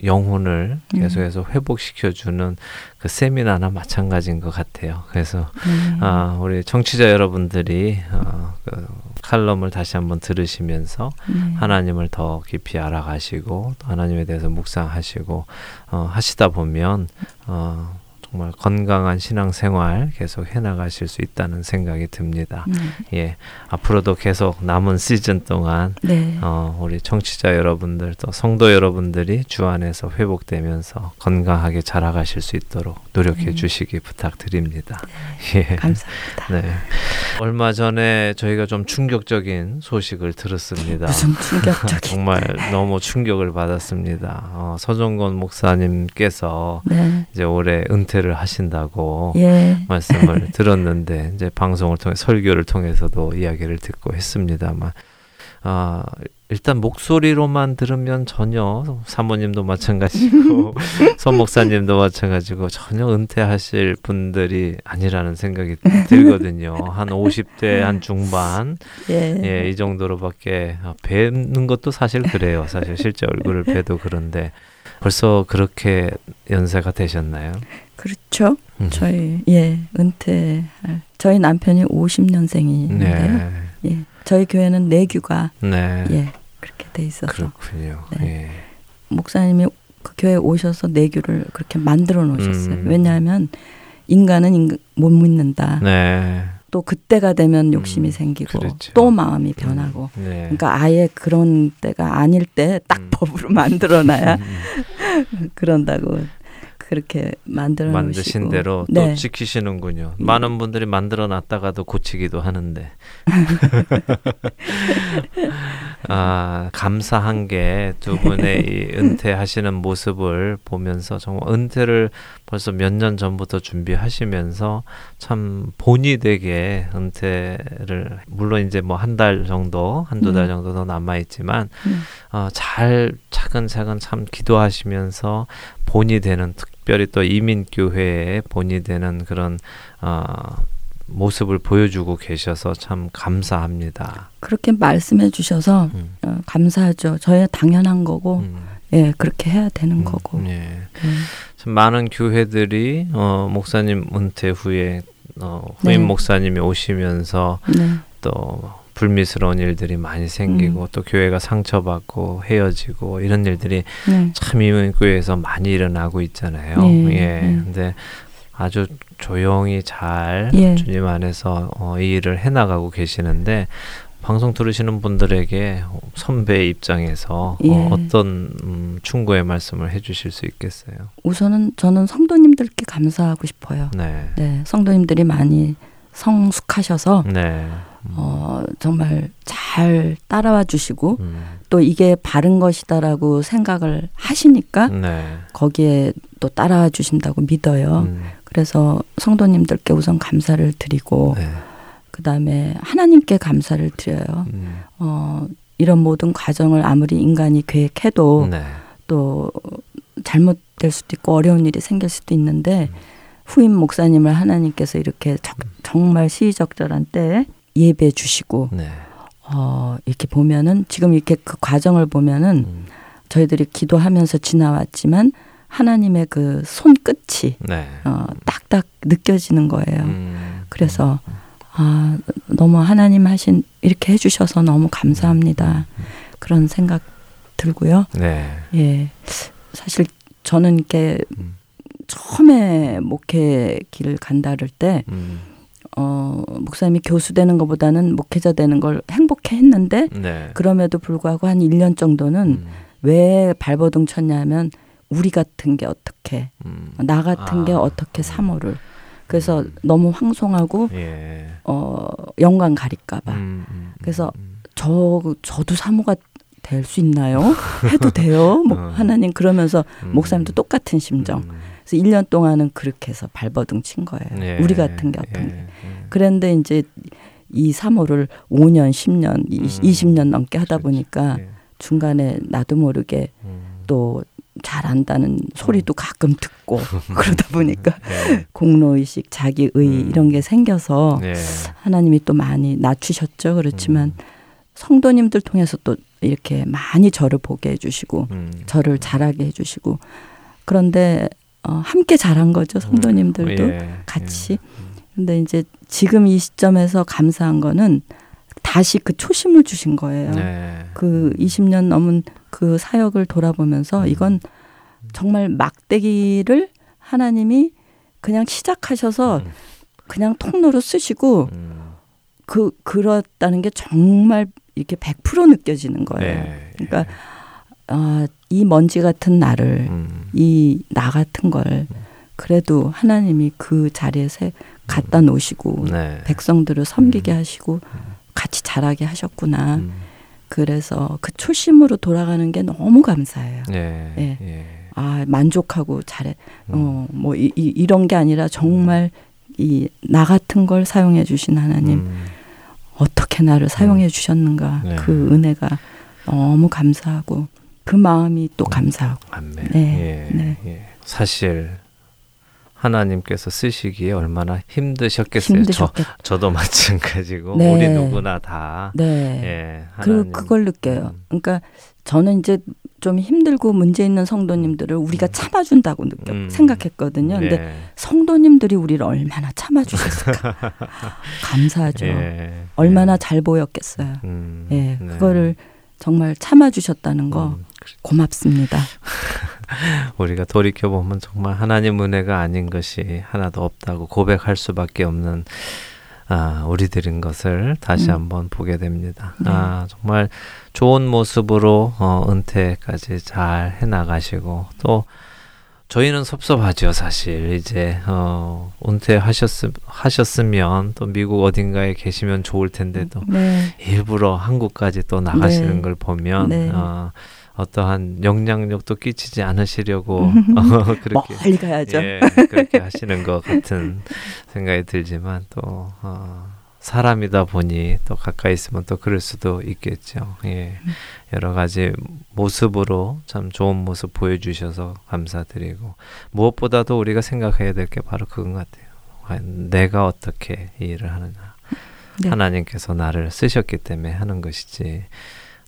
영혼을 음. 계속해서 회복시켜 주는 그 세미나나 마찬가지인 것 같아요. 그래서 네. 아, 우리 청취자 여러분들이 어, 그 칼럼을 다시 한번 들으시면서 네. 하나님을 더 깊이 알아가시고 또 하나님에 대해서 묵상하시고 어, 하시다 보면 어, 정말 건강한 신앙생활 계속 해나가실 수 있다는 생각이 듭니다. 네. 예, 앞으로도 계속 남은 시즌 동안 네. 어, 우리 청취자 여러분들 또 성도 여러분들이 주 안에서 회복되면서 건강하게 자라가실 수 있도록 노력해 네. 주시기 부탁드립니다. 예. 감사합니다. 네. 얼마 전에 저희가 좀 충격적인 소식을 들었습니다. 무슨 충격적인. <laughs> 정말 너무 충격을 받았습니다. 어, 서정건 목사님께서 네. 이제 올해 은퇴 를 하신다고 예. 말씀을 들었는데 <laughs> 이제 방송을 통해 설교를 통해서도 이야기를 듣고 했습니다만 아 일단 목소리로만 들으면 전혀 사모님도 마찬가지고 <laughs> 선 목사님도 마찬가지고 전혀 은퇴하실 분들이 아니라는 생각이 들거든요. 한 50대 한 중반 예. 예, 이 정도로밖에 아, 뵙는 것도 사실 그래요. 사실 실제 얼굴을 뵈도 그런데 벌써 그렇게 연세가 되셨나요? 그렇죠. 음. 저희 예 은퇴 저희 남편이 50년생인데요. 네. 예 저희 교회는 내규가 네. 예 그렇게 돼 있어서 그렇군요. 네. 예. 목사님이 그 교회 에 오셔서 내규를 그렇게 만들어 놓으셨어요. 음. 왜냐하면 인간은 인간 못 믿는다. 네. 또 그때가 되면 욕심이 음, 생기고 그렇죠. 또 마음이 변하고. 네. 그러니까 아예 그런 때가 아닐 때딱 음. 법으로 <laughs> 만들어놔야 음, 그런다고 그렇게 만들어 만드신. 대로 또 네. 지키시는군요. 예. 많은 분들이 만들어 놨다가도 고치기도 하는데. <laughs> 아, 감사한 게 두 분의 이 은퇴하시는 모습을 보면서 정말 은퇴를 벌써 몇 년 전부터 준비하시면서 참 본이 되게 은퇴를 물론 이제 뭐 한 달 정도, 한두 달 음. 정도 더 남아 있지만 음. 어, 잘 차근차근 참 기도하시면서 본이 되는 특별히 또 이민교회의 본이 되는 그런 어, 모습을 보여주고 계셔서 참 감사합니다. 그렇게 말씀해 주셔서 음, 어, 감사하죠. 저희 당연한 거고 음, 예 그렇게 해야 되는 음, 거고. 예. 예. 참 많은 교회들이 어, 목사님 은퇴 후에 어, 후임 네. 목사님이 오시면서 네. 또 불미스러운 일들이 많이 생기고 또 교회가 상처받고 헤어지고 이런 일들이 네. 참 이민교회에서 많이 일어나고 있잖아요. 네, 예. 네. 근데 아주 조용히 잘 예. 주님 안에서 어, 이 일을 해나가고 계시는데 방송 들으시는 분들에게 선배의 입장에서 예. 어, 어떤 음, 충고의 말씀을 해주실 수 있겠어요? 우선은 저는 성도님들께 감사하고 싶어요. 네. 네, 성도님들이 많이 성숙하셔서 네. 어, 정말 잘 따라와 주시고 음, 또 이게 바른 것이다라고 생각을 하시니까 네. 거기에 또 따라와 주신다고 믿어요. 음, 그래서 성도님들께 우선 감사를 드리고 네. 그다음에 하나님께 감사를 드려요. 음, 어, 이런 모든 과정을 아무리 인간이 계획해도 네. 또 잘못될 수도 있고 어려운 일이 생길 수도 있는데 음. 후임 목사님을 하나님께서 이렇게 적- 정말 시의적절한 때에 예배해 주시고 네. 어, 이렇게 보면은 지금 이렇게 그 과정을 보면은 음, 저희들이 기도하면서 지나왔지만 하나님의 그 손끝이 네. 어, 딱딱 느껴지는 거예요. 음, 그래서 아 너무 하나님 하신 이렇게 해주셔서 너무 감사합니다. 그런 생각 들고요. 네. 예, 사실 저는 이렇게 음, 처음에 목회 길을 간다를 때 음, 어, 목사님이 교수 되는 것보다는 목회자 되는 걸 행복해 했는데 네. 그럼에도 불구하고 한 1년 정도는 음, 왜 발버둥 쳤냐면 우리 같은 게 어떻게 음, 나 같은 게 아. 어떻게 사모를 그래서 음. 너무 황송하고 예. 어 영광 가릴까봐 음, 음, 그래서 음, 저 저도 사모가 될 수 있나요? 해도 돼요? 뭐 어. 하나님 그러면서 음, 목사님도 똑같은 심정. 음, 그래서 1년 동안은 그렇게 해서 발버둥 친 거예요. 예, 우리 같은 게 어떤 예, 게. 예. 그런데 이제 이 사모를 5년, 10년, 이 음. 20년 넘게 하다 그렇죠. 보니까 예. 중간에 나도 모르게 음. 또 잘한다는 소리도 가끔 듣고 <laughs> 그러다 보니까 예. 공로의식, 자기의 음. 이런 게 생겨서 예. 하나님이 또 많이 낮추셨죠. 그렇지만 음. 성도님들 통해서 또 이렇게 많이 저를 보게 해주시고 음. 저를 잘하게 해주시고 그런데 어, 함께 잘한 거죠. 성도님들도 예, 같이. 예. 근데 이제 지금 이 시점에서 감사한 거는 다시 그 초심을 주신 거예요. 네. 그 20년 넘은 그 사역을 돌아보면서 음. 이건 정말 막대기를 하나님이 그냥 시작하셔서 음. 그냥 통로로 쓰시고 음. 그 그렇다는 게 정말 이렇게 100% 느껴지는 거예요. 네. 그러니까 아, 이 먼지 같은 나를 음. 이나 같은 걸 그래도 하나님이 그 자리에 세 갖다 놓으시고 네. 백성들을 섬기게 하시고 같이 자라게 하셨구나. 음. 그래서 그 초심으로 돌아가는 게 너무 감사해요. 예. 예. 예. 아 만족하고 잘해. 음. 어뭐 이, 이, 이런 게 아니라 정말 이 나 같은 걸 사용해 주신 하나님 음. 어떻게 나를 사용해 주셨는가 네. 그 은혜가 너무 감사하고 그 마음이 또 감사하고 아멘. 네, 예, 네. 예. 사실 하나님께서 쓰시기에 얼마나 힘드셨겠어요. 힘드셨겠다. 저, 저도 <laughs> 마찬가지고 네. 우리 누구나 다 네. 예, 하나님. 그걸 느껴요. 음. 그러니까 저는 이제 좀 힘들고 문제 있는 성도님들을 우리가 참아준다고 느껴 음. 생각했거든요. 근데 네. 성도님들이 우리를 얼마나 참아주셨을까. <laughs> 감사하죠. 예, 얼마나 예. 잘 보였겠어요. 음, 예, 네. 그거를 정말 참아주셨다는 거 음, 고맙습니다. <laughs> 우리가 돌이켜 보면 정말 하나님 은혜가 아닌 것이 하나도 없다고 고백할 수밖에 없는 아, 우리들인 것을 다시 음. 한번 보게 됩니다. 네. 아, 정말 좋은 모습으로 어, 은퇴까지 잘 해나가시고 또 저희는 섭섭하죠, 사실. 이제 어, 은퇴하셨음 하셨으면 또 미국 어딘가에 계시면 좋을 텐데도 네. 일부러 한국까지 또 나가시는 네. 걸 보면 네. 어, 어떠한 영향력도 끼치지 않으시려고 <laughs> 어, 그렇게 멀리 가야죠. 예, 그렇게 하시는 것 같은 생각이 들지만 또 어, 사람이다 보니 또 가까이 있으면 또 그럴 수도 있겠죠. 예, 여러 가지 모습으로 참 좋은 모습 보여주셔서 감사드리고 무엇보다도 우리가 생각해야 될 게 바로 그건 같아요. 과연 내가 어떻게 이 일을 하느냐. 네. 하나님께서 나를 쓰셨기 때문에 하는 것이지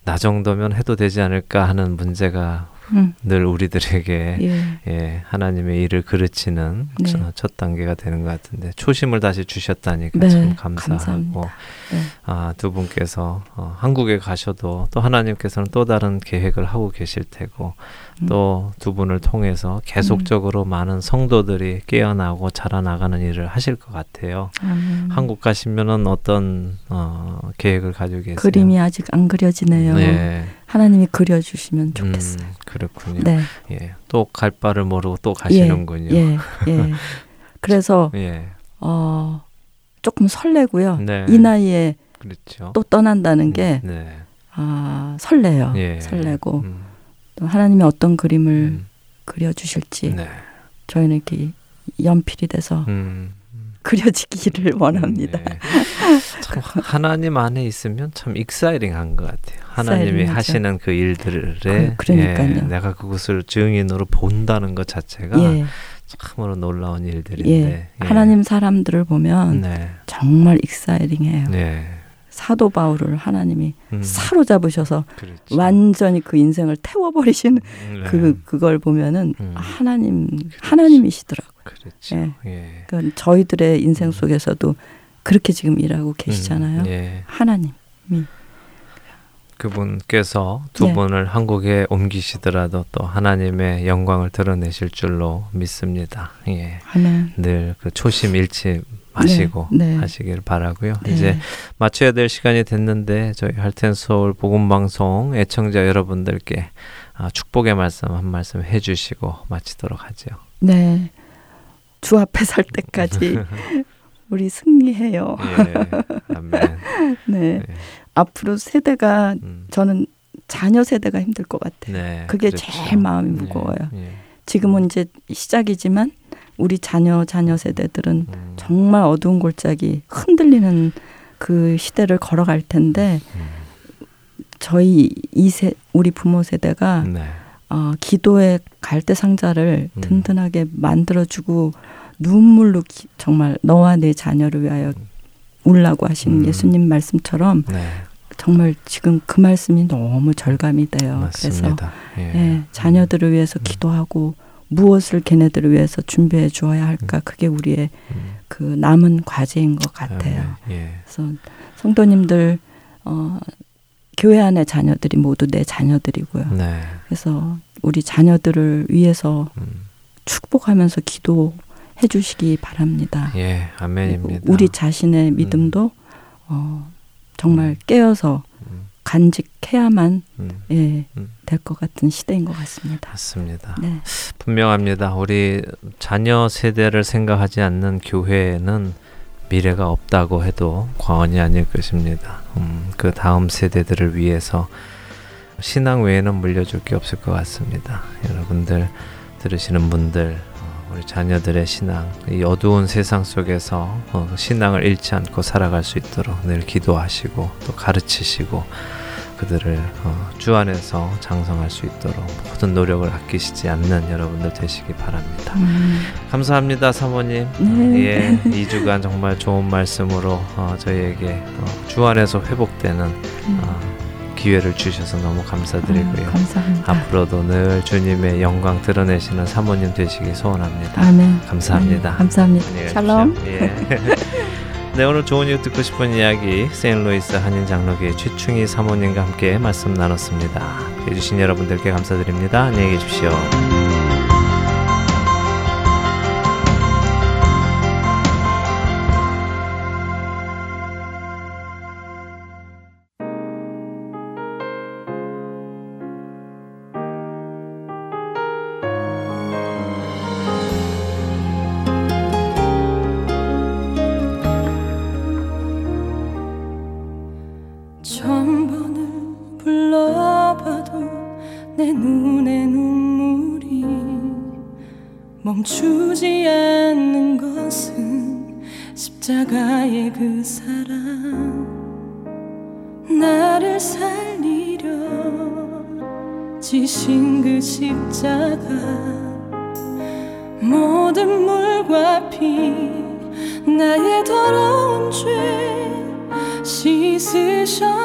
나 정도면 해도 되지 않을까 하는 문제가 음, 늘 우리들에게 예. 예, 하나님의 일을 그르치는 네. 첫, 첫 단계가 되는 것 같은데 초심을 다시 주셨다니까 네, 참 감사하고. 네. 아, 두 분께서 어, 한국에 가셔도 또 하나님께서는 또 다른 계획을 하고 계실 테고 음. 또 두 분을 통해서 계속적으로 많은 성도들이 깨어나고 자라나가는 일을 하실 것 같아요. 음, 한국 가시면은 어떤 어, 계획을 가지고 계세요? 그림이 아직 안 그려지네요. 네, 하나님이 그려주시면 좋겠어요. 음, 그렇군요. 네. 예, 또 갈 바를 모르고 또 가시는군요. 예, 예. <laughs> 그래서 예, 어, 조금 설레고요. 네. 이 나이에 그렇죠. 또 떠난다는 게 네, 아, 설레요. 예, 설레고 음, 또 하나님이 어떤 그림을 음, 그려주실지 네, 저희는 이렇게 연필이 돼서 음, 그려지기를 원합니다. 네. 참 하나님 안에 있으면 참 익사이링한 것 같아요. 하나님이. 하시는 그 일들에 그-. 예, 내가 그것을 증인으로 본다는 것 자체가 예, 참으로 놀라운 일들인데 예. 하나님 사람들을 보면 네, 정말 익사이링해요. 네, 사도 바울을 하나님이 음, 사로잡으셔서 그렇죠. 완전히 그 인생을 태워버리시는 네, 그 그걸 보면은 음. 하나님 하나님이시더라고요. 그렇죠. 예. 예. 그러니까 저희들의 인생 속에서도 그렇게 지금 일하고 계시잖아요. 음, 예. 하나님. 그분께서 두 예. 분을 한국에 옮기시더라도 또 하나님의 영광을 드러내실 줄로 믿습니다. 예. 아멘. 늘 그 초심 잃지 마시고 네, 네. 하시길 바라고요. 네. 이제 마쳐야 될 시간이 됐는데 저희 할텐 서울 복음 방송 애청자 여러분들께 아, 축복의 말씀 한 말씀 해 주시고 마치도록 하죠. 네. 주 앞에 설 때까지 <laughs> 우리 승리해요. 예. 아멘. <laughs> 네. 네. 앞으로 세대가 음. 저는 자녀 세대가 힘들 것 같아요. 네. 그게 그렇죠. 제일 마음이 예, 무거워요. 예. 지금은 이제 시작이지만 우리 자녀 자녀 세대들은 음. 정말 어두운 골짜기 흔들리는 그 시대를 걸어갈 텐데 음. 저희 이세 우리 부모 세대가 네. 어, 기도의 갈대 상자를 음. 든든하게 만들어주고 눈물로 기- 정말 너와 내 자녀를 위하여 울라고 하신 음. 예수님 말씀처럼 네. 정말 지금 그 말씀이 너무 절감이 돼요. 그래서 맞습니다. 예. 예, 자녀들을 위해서 기도하고 무엇을 걔네들을 위해서 준비해 주어야 할까 그게 우리의 음. 그 남은 과제인 것 같아요. 아멘. 예. 그래서 성도님들 어, 교회 안의 자녀들이 모두 내 자녀들이고요. 네. 그래서 우리 자녀들을 위해서 음. 축복하면서 기도해 주시기 바랍니다. 예. 아멘입니다. 우리 자신의 믿음도 어, 정말 깨어서 음. 간직해야만 음. 예, 음. 될 것 같은 시대인 것 같습니다. 맞습니다. 네. 분명합니다. 우리 자녀 세대를 생각하지 않는 교회에는 미래가 없다고 해도 과언이 아닐 것입니다. 음, 그 다음 세대들을 위해서 신앙 외에는 물려줄 게 없을 것 같습니다. 여러분들 들으시는 분들 어, 우리 자녀들의 신앙, 이 어두운 세상 속에서 어, 신앙을 잃지 않고 살아갈 수 있도록 늘 기도하시고 또 가르치시고 그들을 어, 주 안에서 장성할 수 있도록 모든 노력을 아끼시지 않는 여러분들 되시기 바랍니다. 음. 감사합니다, 사모님. 네. 예, 2주간 정말 좋은 말씀으로 어, 저희에게 어, 주 안에서 회복되는 음. 어, 기회를 주셔서 너무 감사드리고요. 음, 감사합니다. 앞으로도 늘 주님의 영광 드러내시는 사모님 되시기 소원합니다. 아멘. 감사합니다. 아멘. 감사합니다. 샬롬. 예. <laughs> 네 오늘 좋은 이유 듣고 싶은 이야기 세인로이스 한인 장로교회 최충희 사모님과 함께 말씀 나눴습니다. 해주신 여러분들께 감사드립니다. 안녕히 계십시오. 지신 그 십자가 모든 물과 피 나의 더러운 죄 씻으셨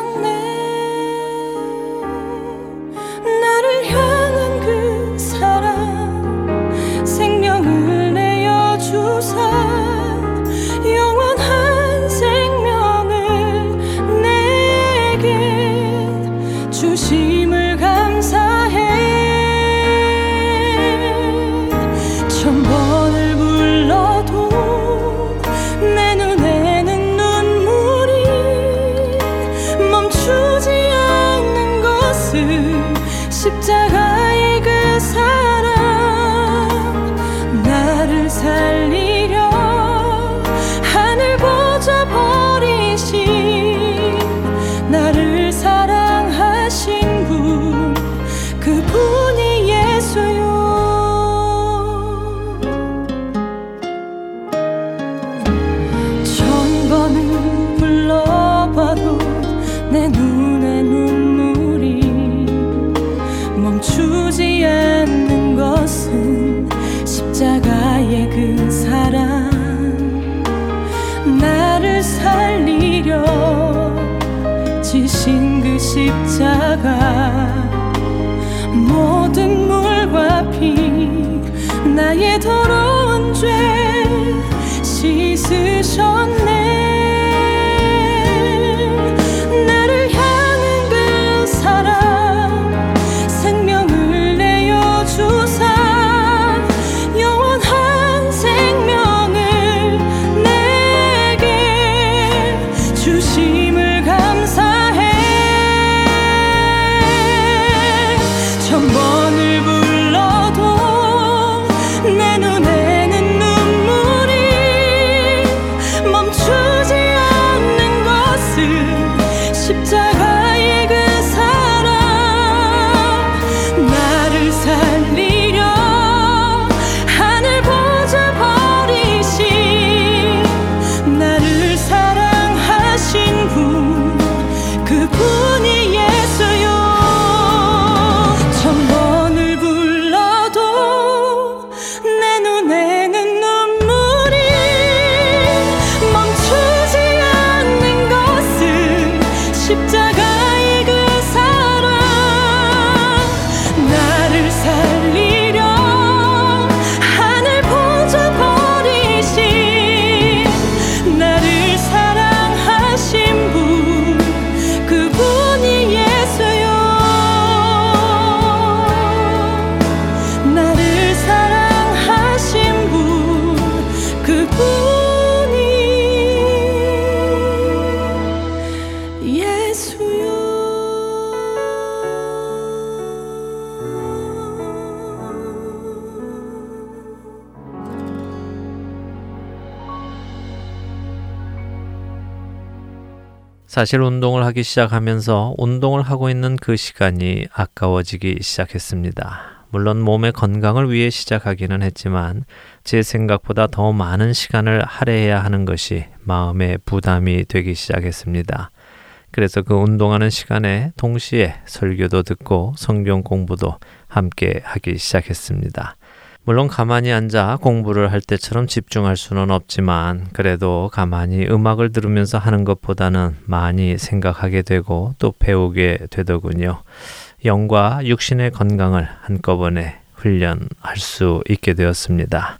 사실 운동을 하기 시작하면서 운동을 하고 있는 그 시간이 아까워지기 시작했습니다. 물론 몸의 건강을 위해 시작하기는 했지만 제 생각보다 더 많은 시간을 할애해야 하는 것이 마음의 부담이 되기 시작했습니다. 그래서 그 운동하는 시간에 동시에 설교도 듣고 성경 공부도 함께 하기 시작했습니다. 물론 가만히 앉아 공부를 할 때처럼 집중할 수는 없지만 그래도 가만히 음악을 들으면서 하는 것보다는 많이 생각하게 되고 또 배우게 되더군요. 영과 육신의 건강을 한꺼번에 훈련할 수 있게 되었습니다.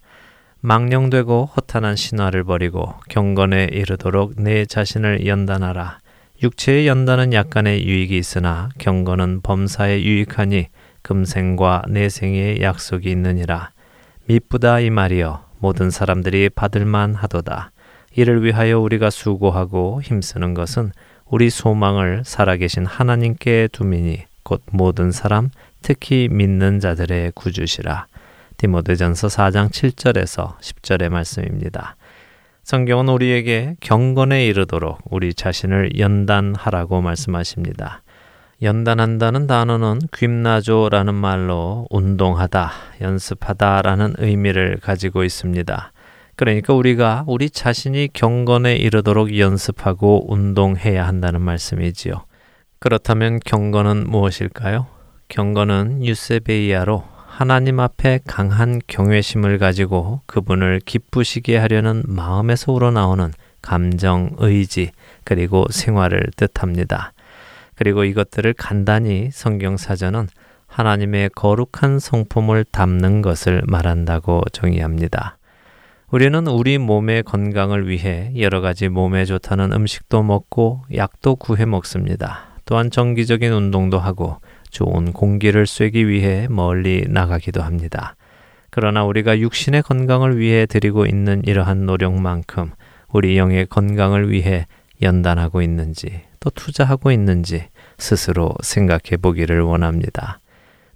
망령되고 허탄한 신화를 버리고 경건에 이르도록 내 자신을 연단하라. 육체의 연단은 약간의 유익이 있으나 경건은 범사에 유익하니 금생과 내생의 약속이 있느니라. 미쁘다 이 말이여 모든 사람들이 받을만 하도다. 이를 위하여 우리가 수고하고 힘쓰는 것은 우리 소망을 살아계신 하나님께 두미니 곧 모든 사람 특히 믿는 자들의 구주시라. 디모데전서 4장 7절에서 10절의 말씀입니다. 성경은 우리에게 경건에 이르도록 우리 자신을 연단하라고 말씀하십니다. 연단한다는 단어는 귀나조라는 말로 운동하다, 연습하다라는 의미를 가지고 있습니다. 그러니까 우리가 우리 자신이 경건에 이르도록 연습하고 운동해야 한다는 말씀이지요. 그렇다면 경건은 무엇일까요? 경건은 유세베이아로 하나님 앞에 강한 경외심을 가지고 그분을 기쁘시게 하려는 마음에서 우러나오는 감정, 의지, 그리고 생활을 뜻합니다. 그리고 이것들을 간단히 성경사전은 하나님의 거룩한 성품을 담는 것을 말한다고 정의합니다. 우리는 우리 몸의 건강을 위해 여러 가지 몸에 좋다는 음식도 먹고 약도 구해 먹습니다. 또한 정기적인 운동도 하고 좋은 공기를 쐬기 위해 멀리 나가기도 합니다. 그러나 우리가 육신의 건강을 위해 드리고 있는 이러한 노력만큼 우리 영의 건강을 위해 연단하고 있는지 또 투자하고 있는지 스스로 생각해 보기를 원합니다.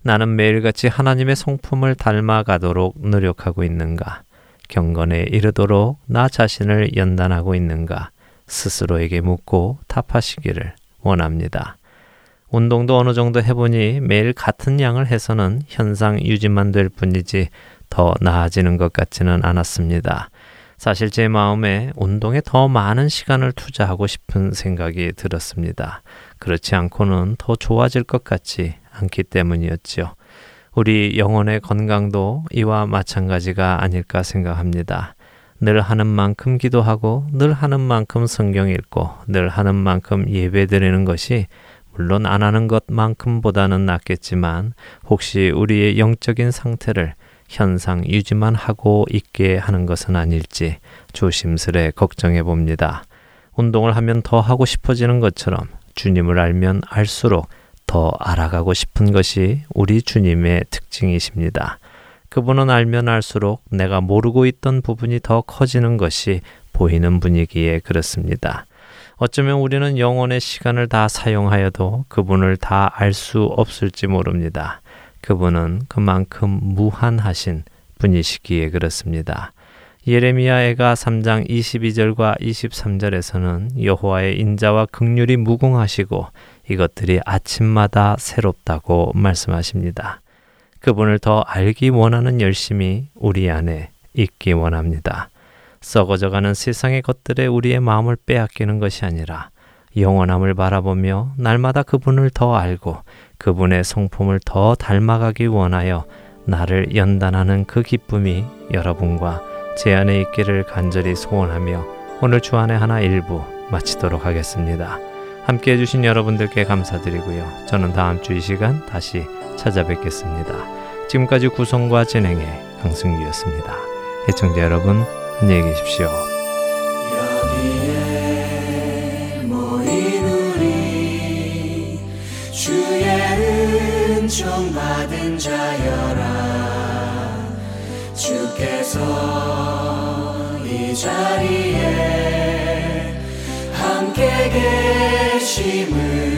나는 매일같이 하나님의 성품을 닮아가도록 노력하고 있는가? 경건에 이르도록 나 자신을 연단하고 있는가? 스스로에게 묻고 답하시기를 원합니다. 운동도 어느 정도 해보니 매일 같은 양을 해서는 현상 유지만 될 뿐이지 더 나아지는 것 같지는 않았습니다. 사실 제 마음에 운동에 더 많은 시간을 투자하고 싶은 생각이 들었습니다. 그렇지 않고는 더 좋아질 것 같지 않기 때문이었지요. 우리 영혼의 건강도 이와 마찬가지가 아닐까 생각합니다. 늘 하는 만큼 기도하고 늘 하는 만큼 성경 읽고 늘 하는 만큼 예배 드리는 것이 물론 안 하는 것만큼보다는 낫겠지만 혹시 우리의 영적인 상태를 현상 유지만 하고 있게 하는 것은 아닐지 조심스레 걱정해 봅니다. 운동을 하면 더 하고 싶어지는 것처럼 주님을 알면 알수록 더 알아가고 싶은 것이 우리 주님의 특징이십니다. 그분은 알면 알수록 내가 모르고 있던 부분이 더 커지는 것이 보이는 분이기에 그렇습니다. 어쩌면 우리는 영혼의 시간을 다 사용하여도 그분을 다 알 수 없을지 모릅니다. 그분은 그만큼 무한하신 분이시기에 그렇습니다. 예레미야애가 3장 22절과 23절에서는 여호와의 인자와 극률이 무궁하시고 이것들이 아침마다 새롭다고 말씀하십니다. 그분을 더 알기 원하는 열심이 우리 안에 있기 원합니다. 썩어져가는 세상의 것들에 우리의 마음을 빼앗기는 것이 아니라 영원함을 바라보며 날마다 그분을 더 알고 그분의 성품을 더 닮아가기 원하여 나를 연단하는 그 기쁨이 여러분과 제 안에 있기를 간절히 소원하며 오늘 주안의 하나 일부 마치도록 하겠습니다. 함께 해주신 여러분들께 감사드리고요. 저는 다음 주 이 시간 다시 찾아뵙겠습니다. 지금까지 구성과 진행의 강승규였습니다. 애청자 여러분 안녕히 계십시오. 은총 받은 자여라. 주께서 이 자리에 함께 계심을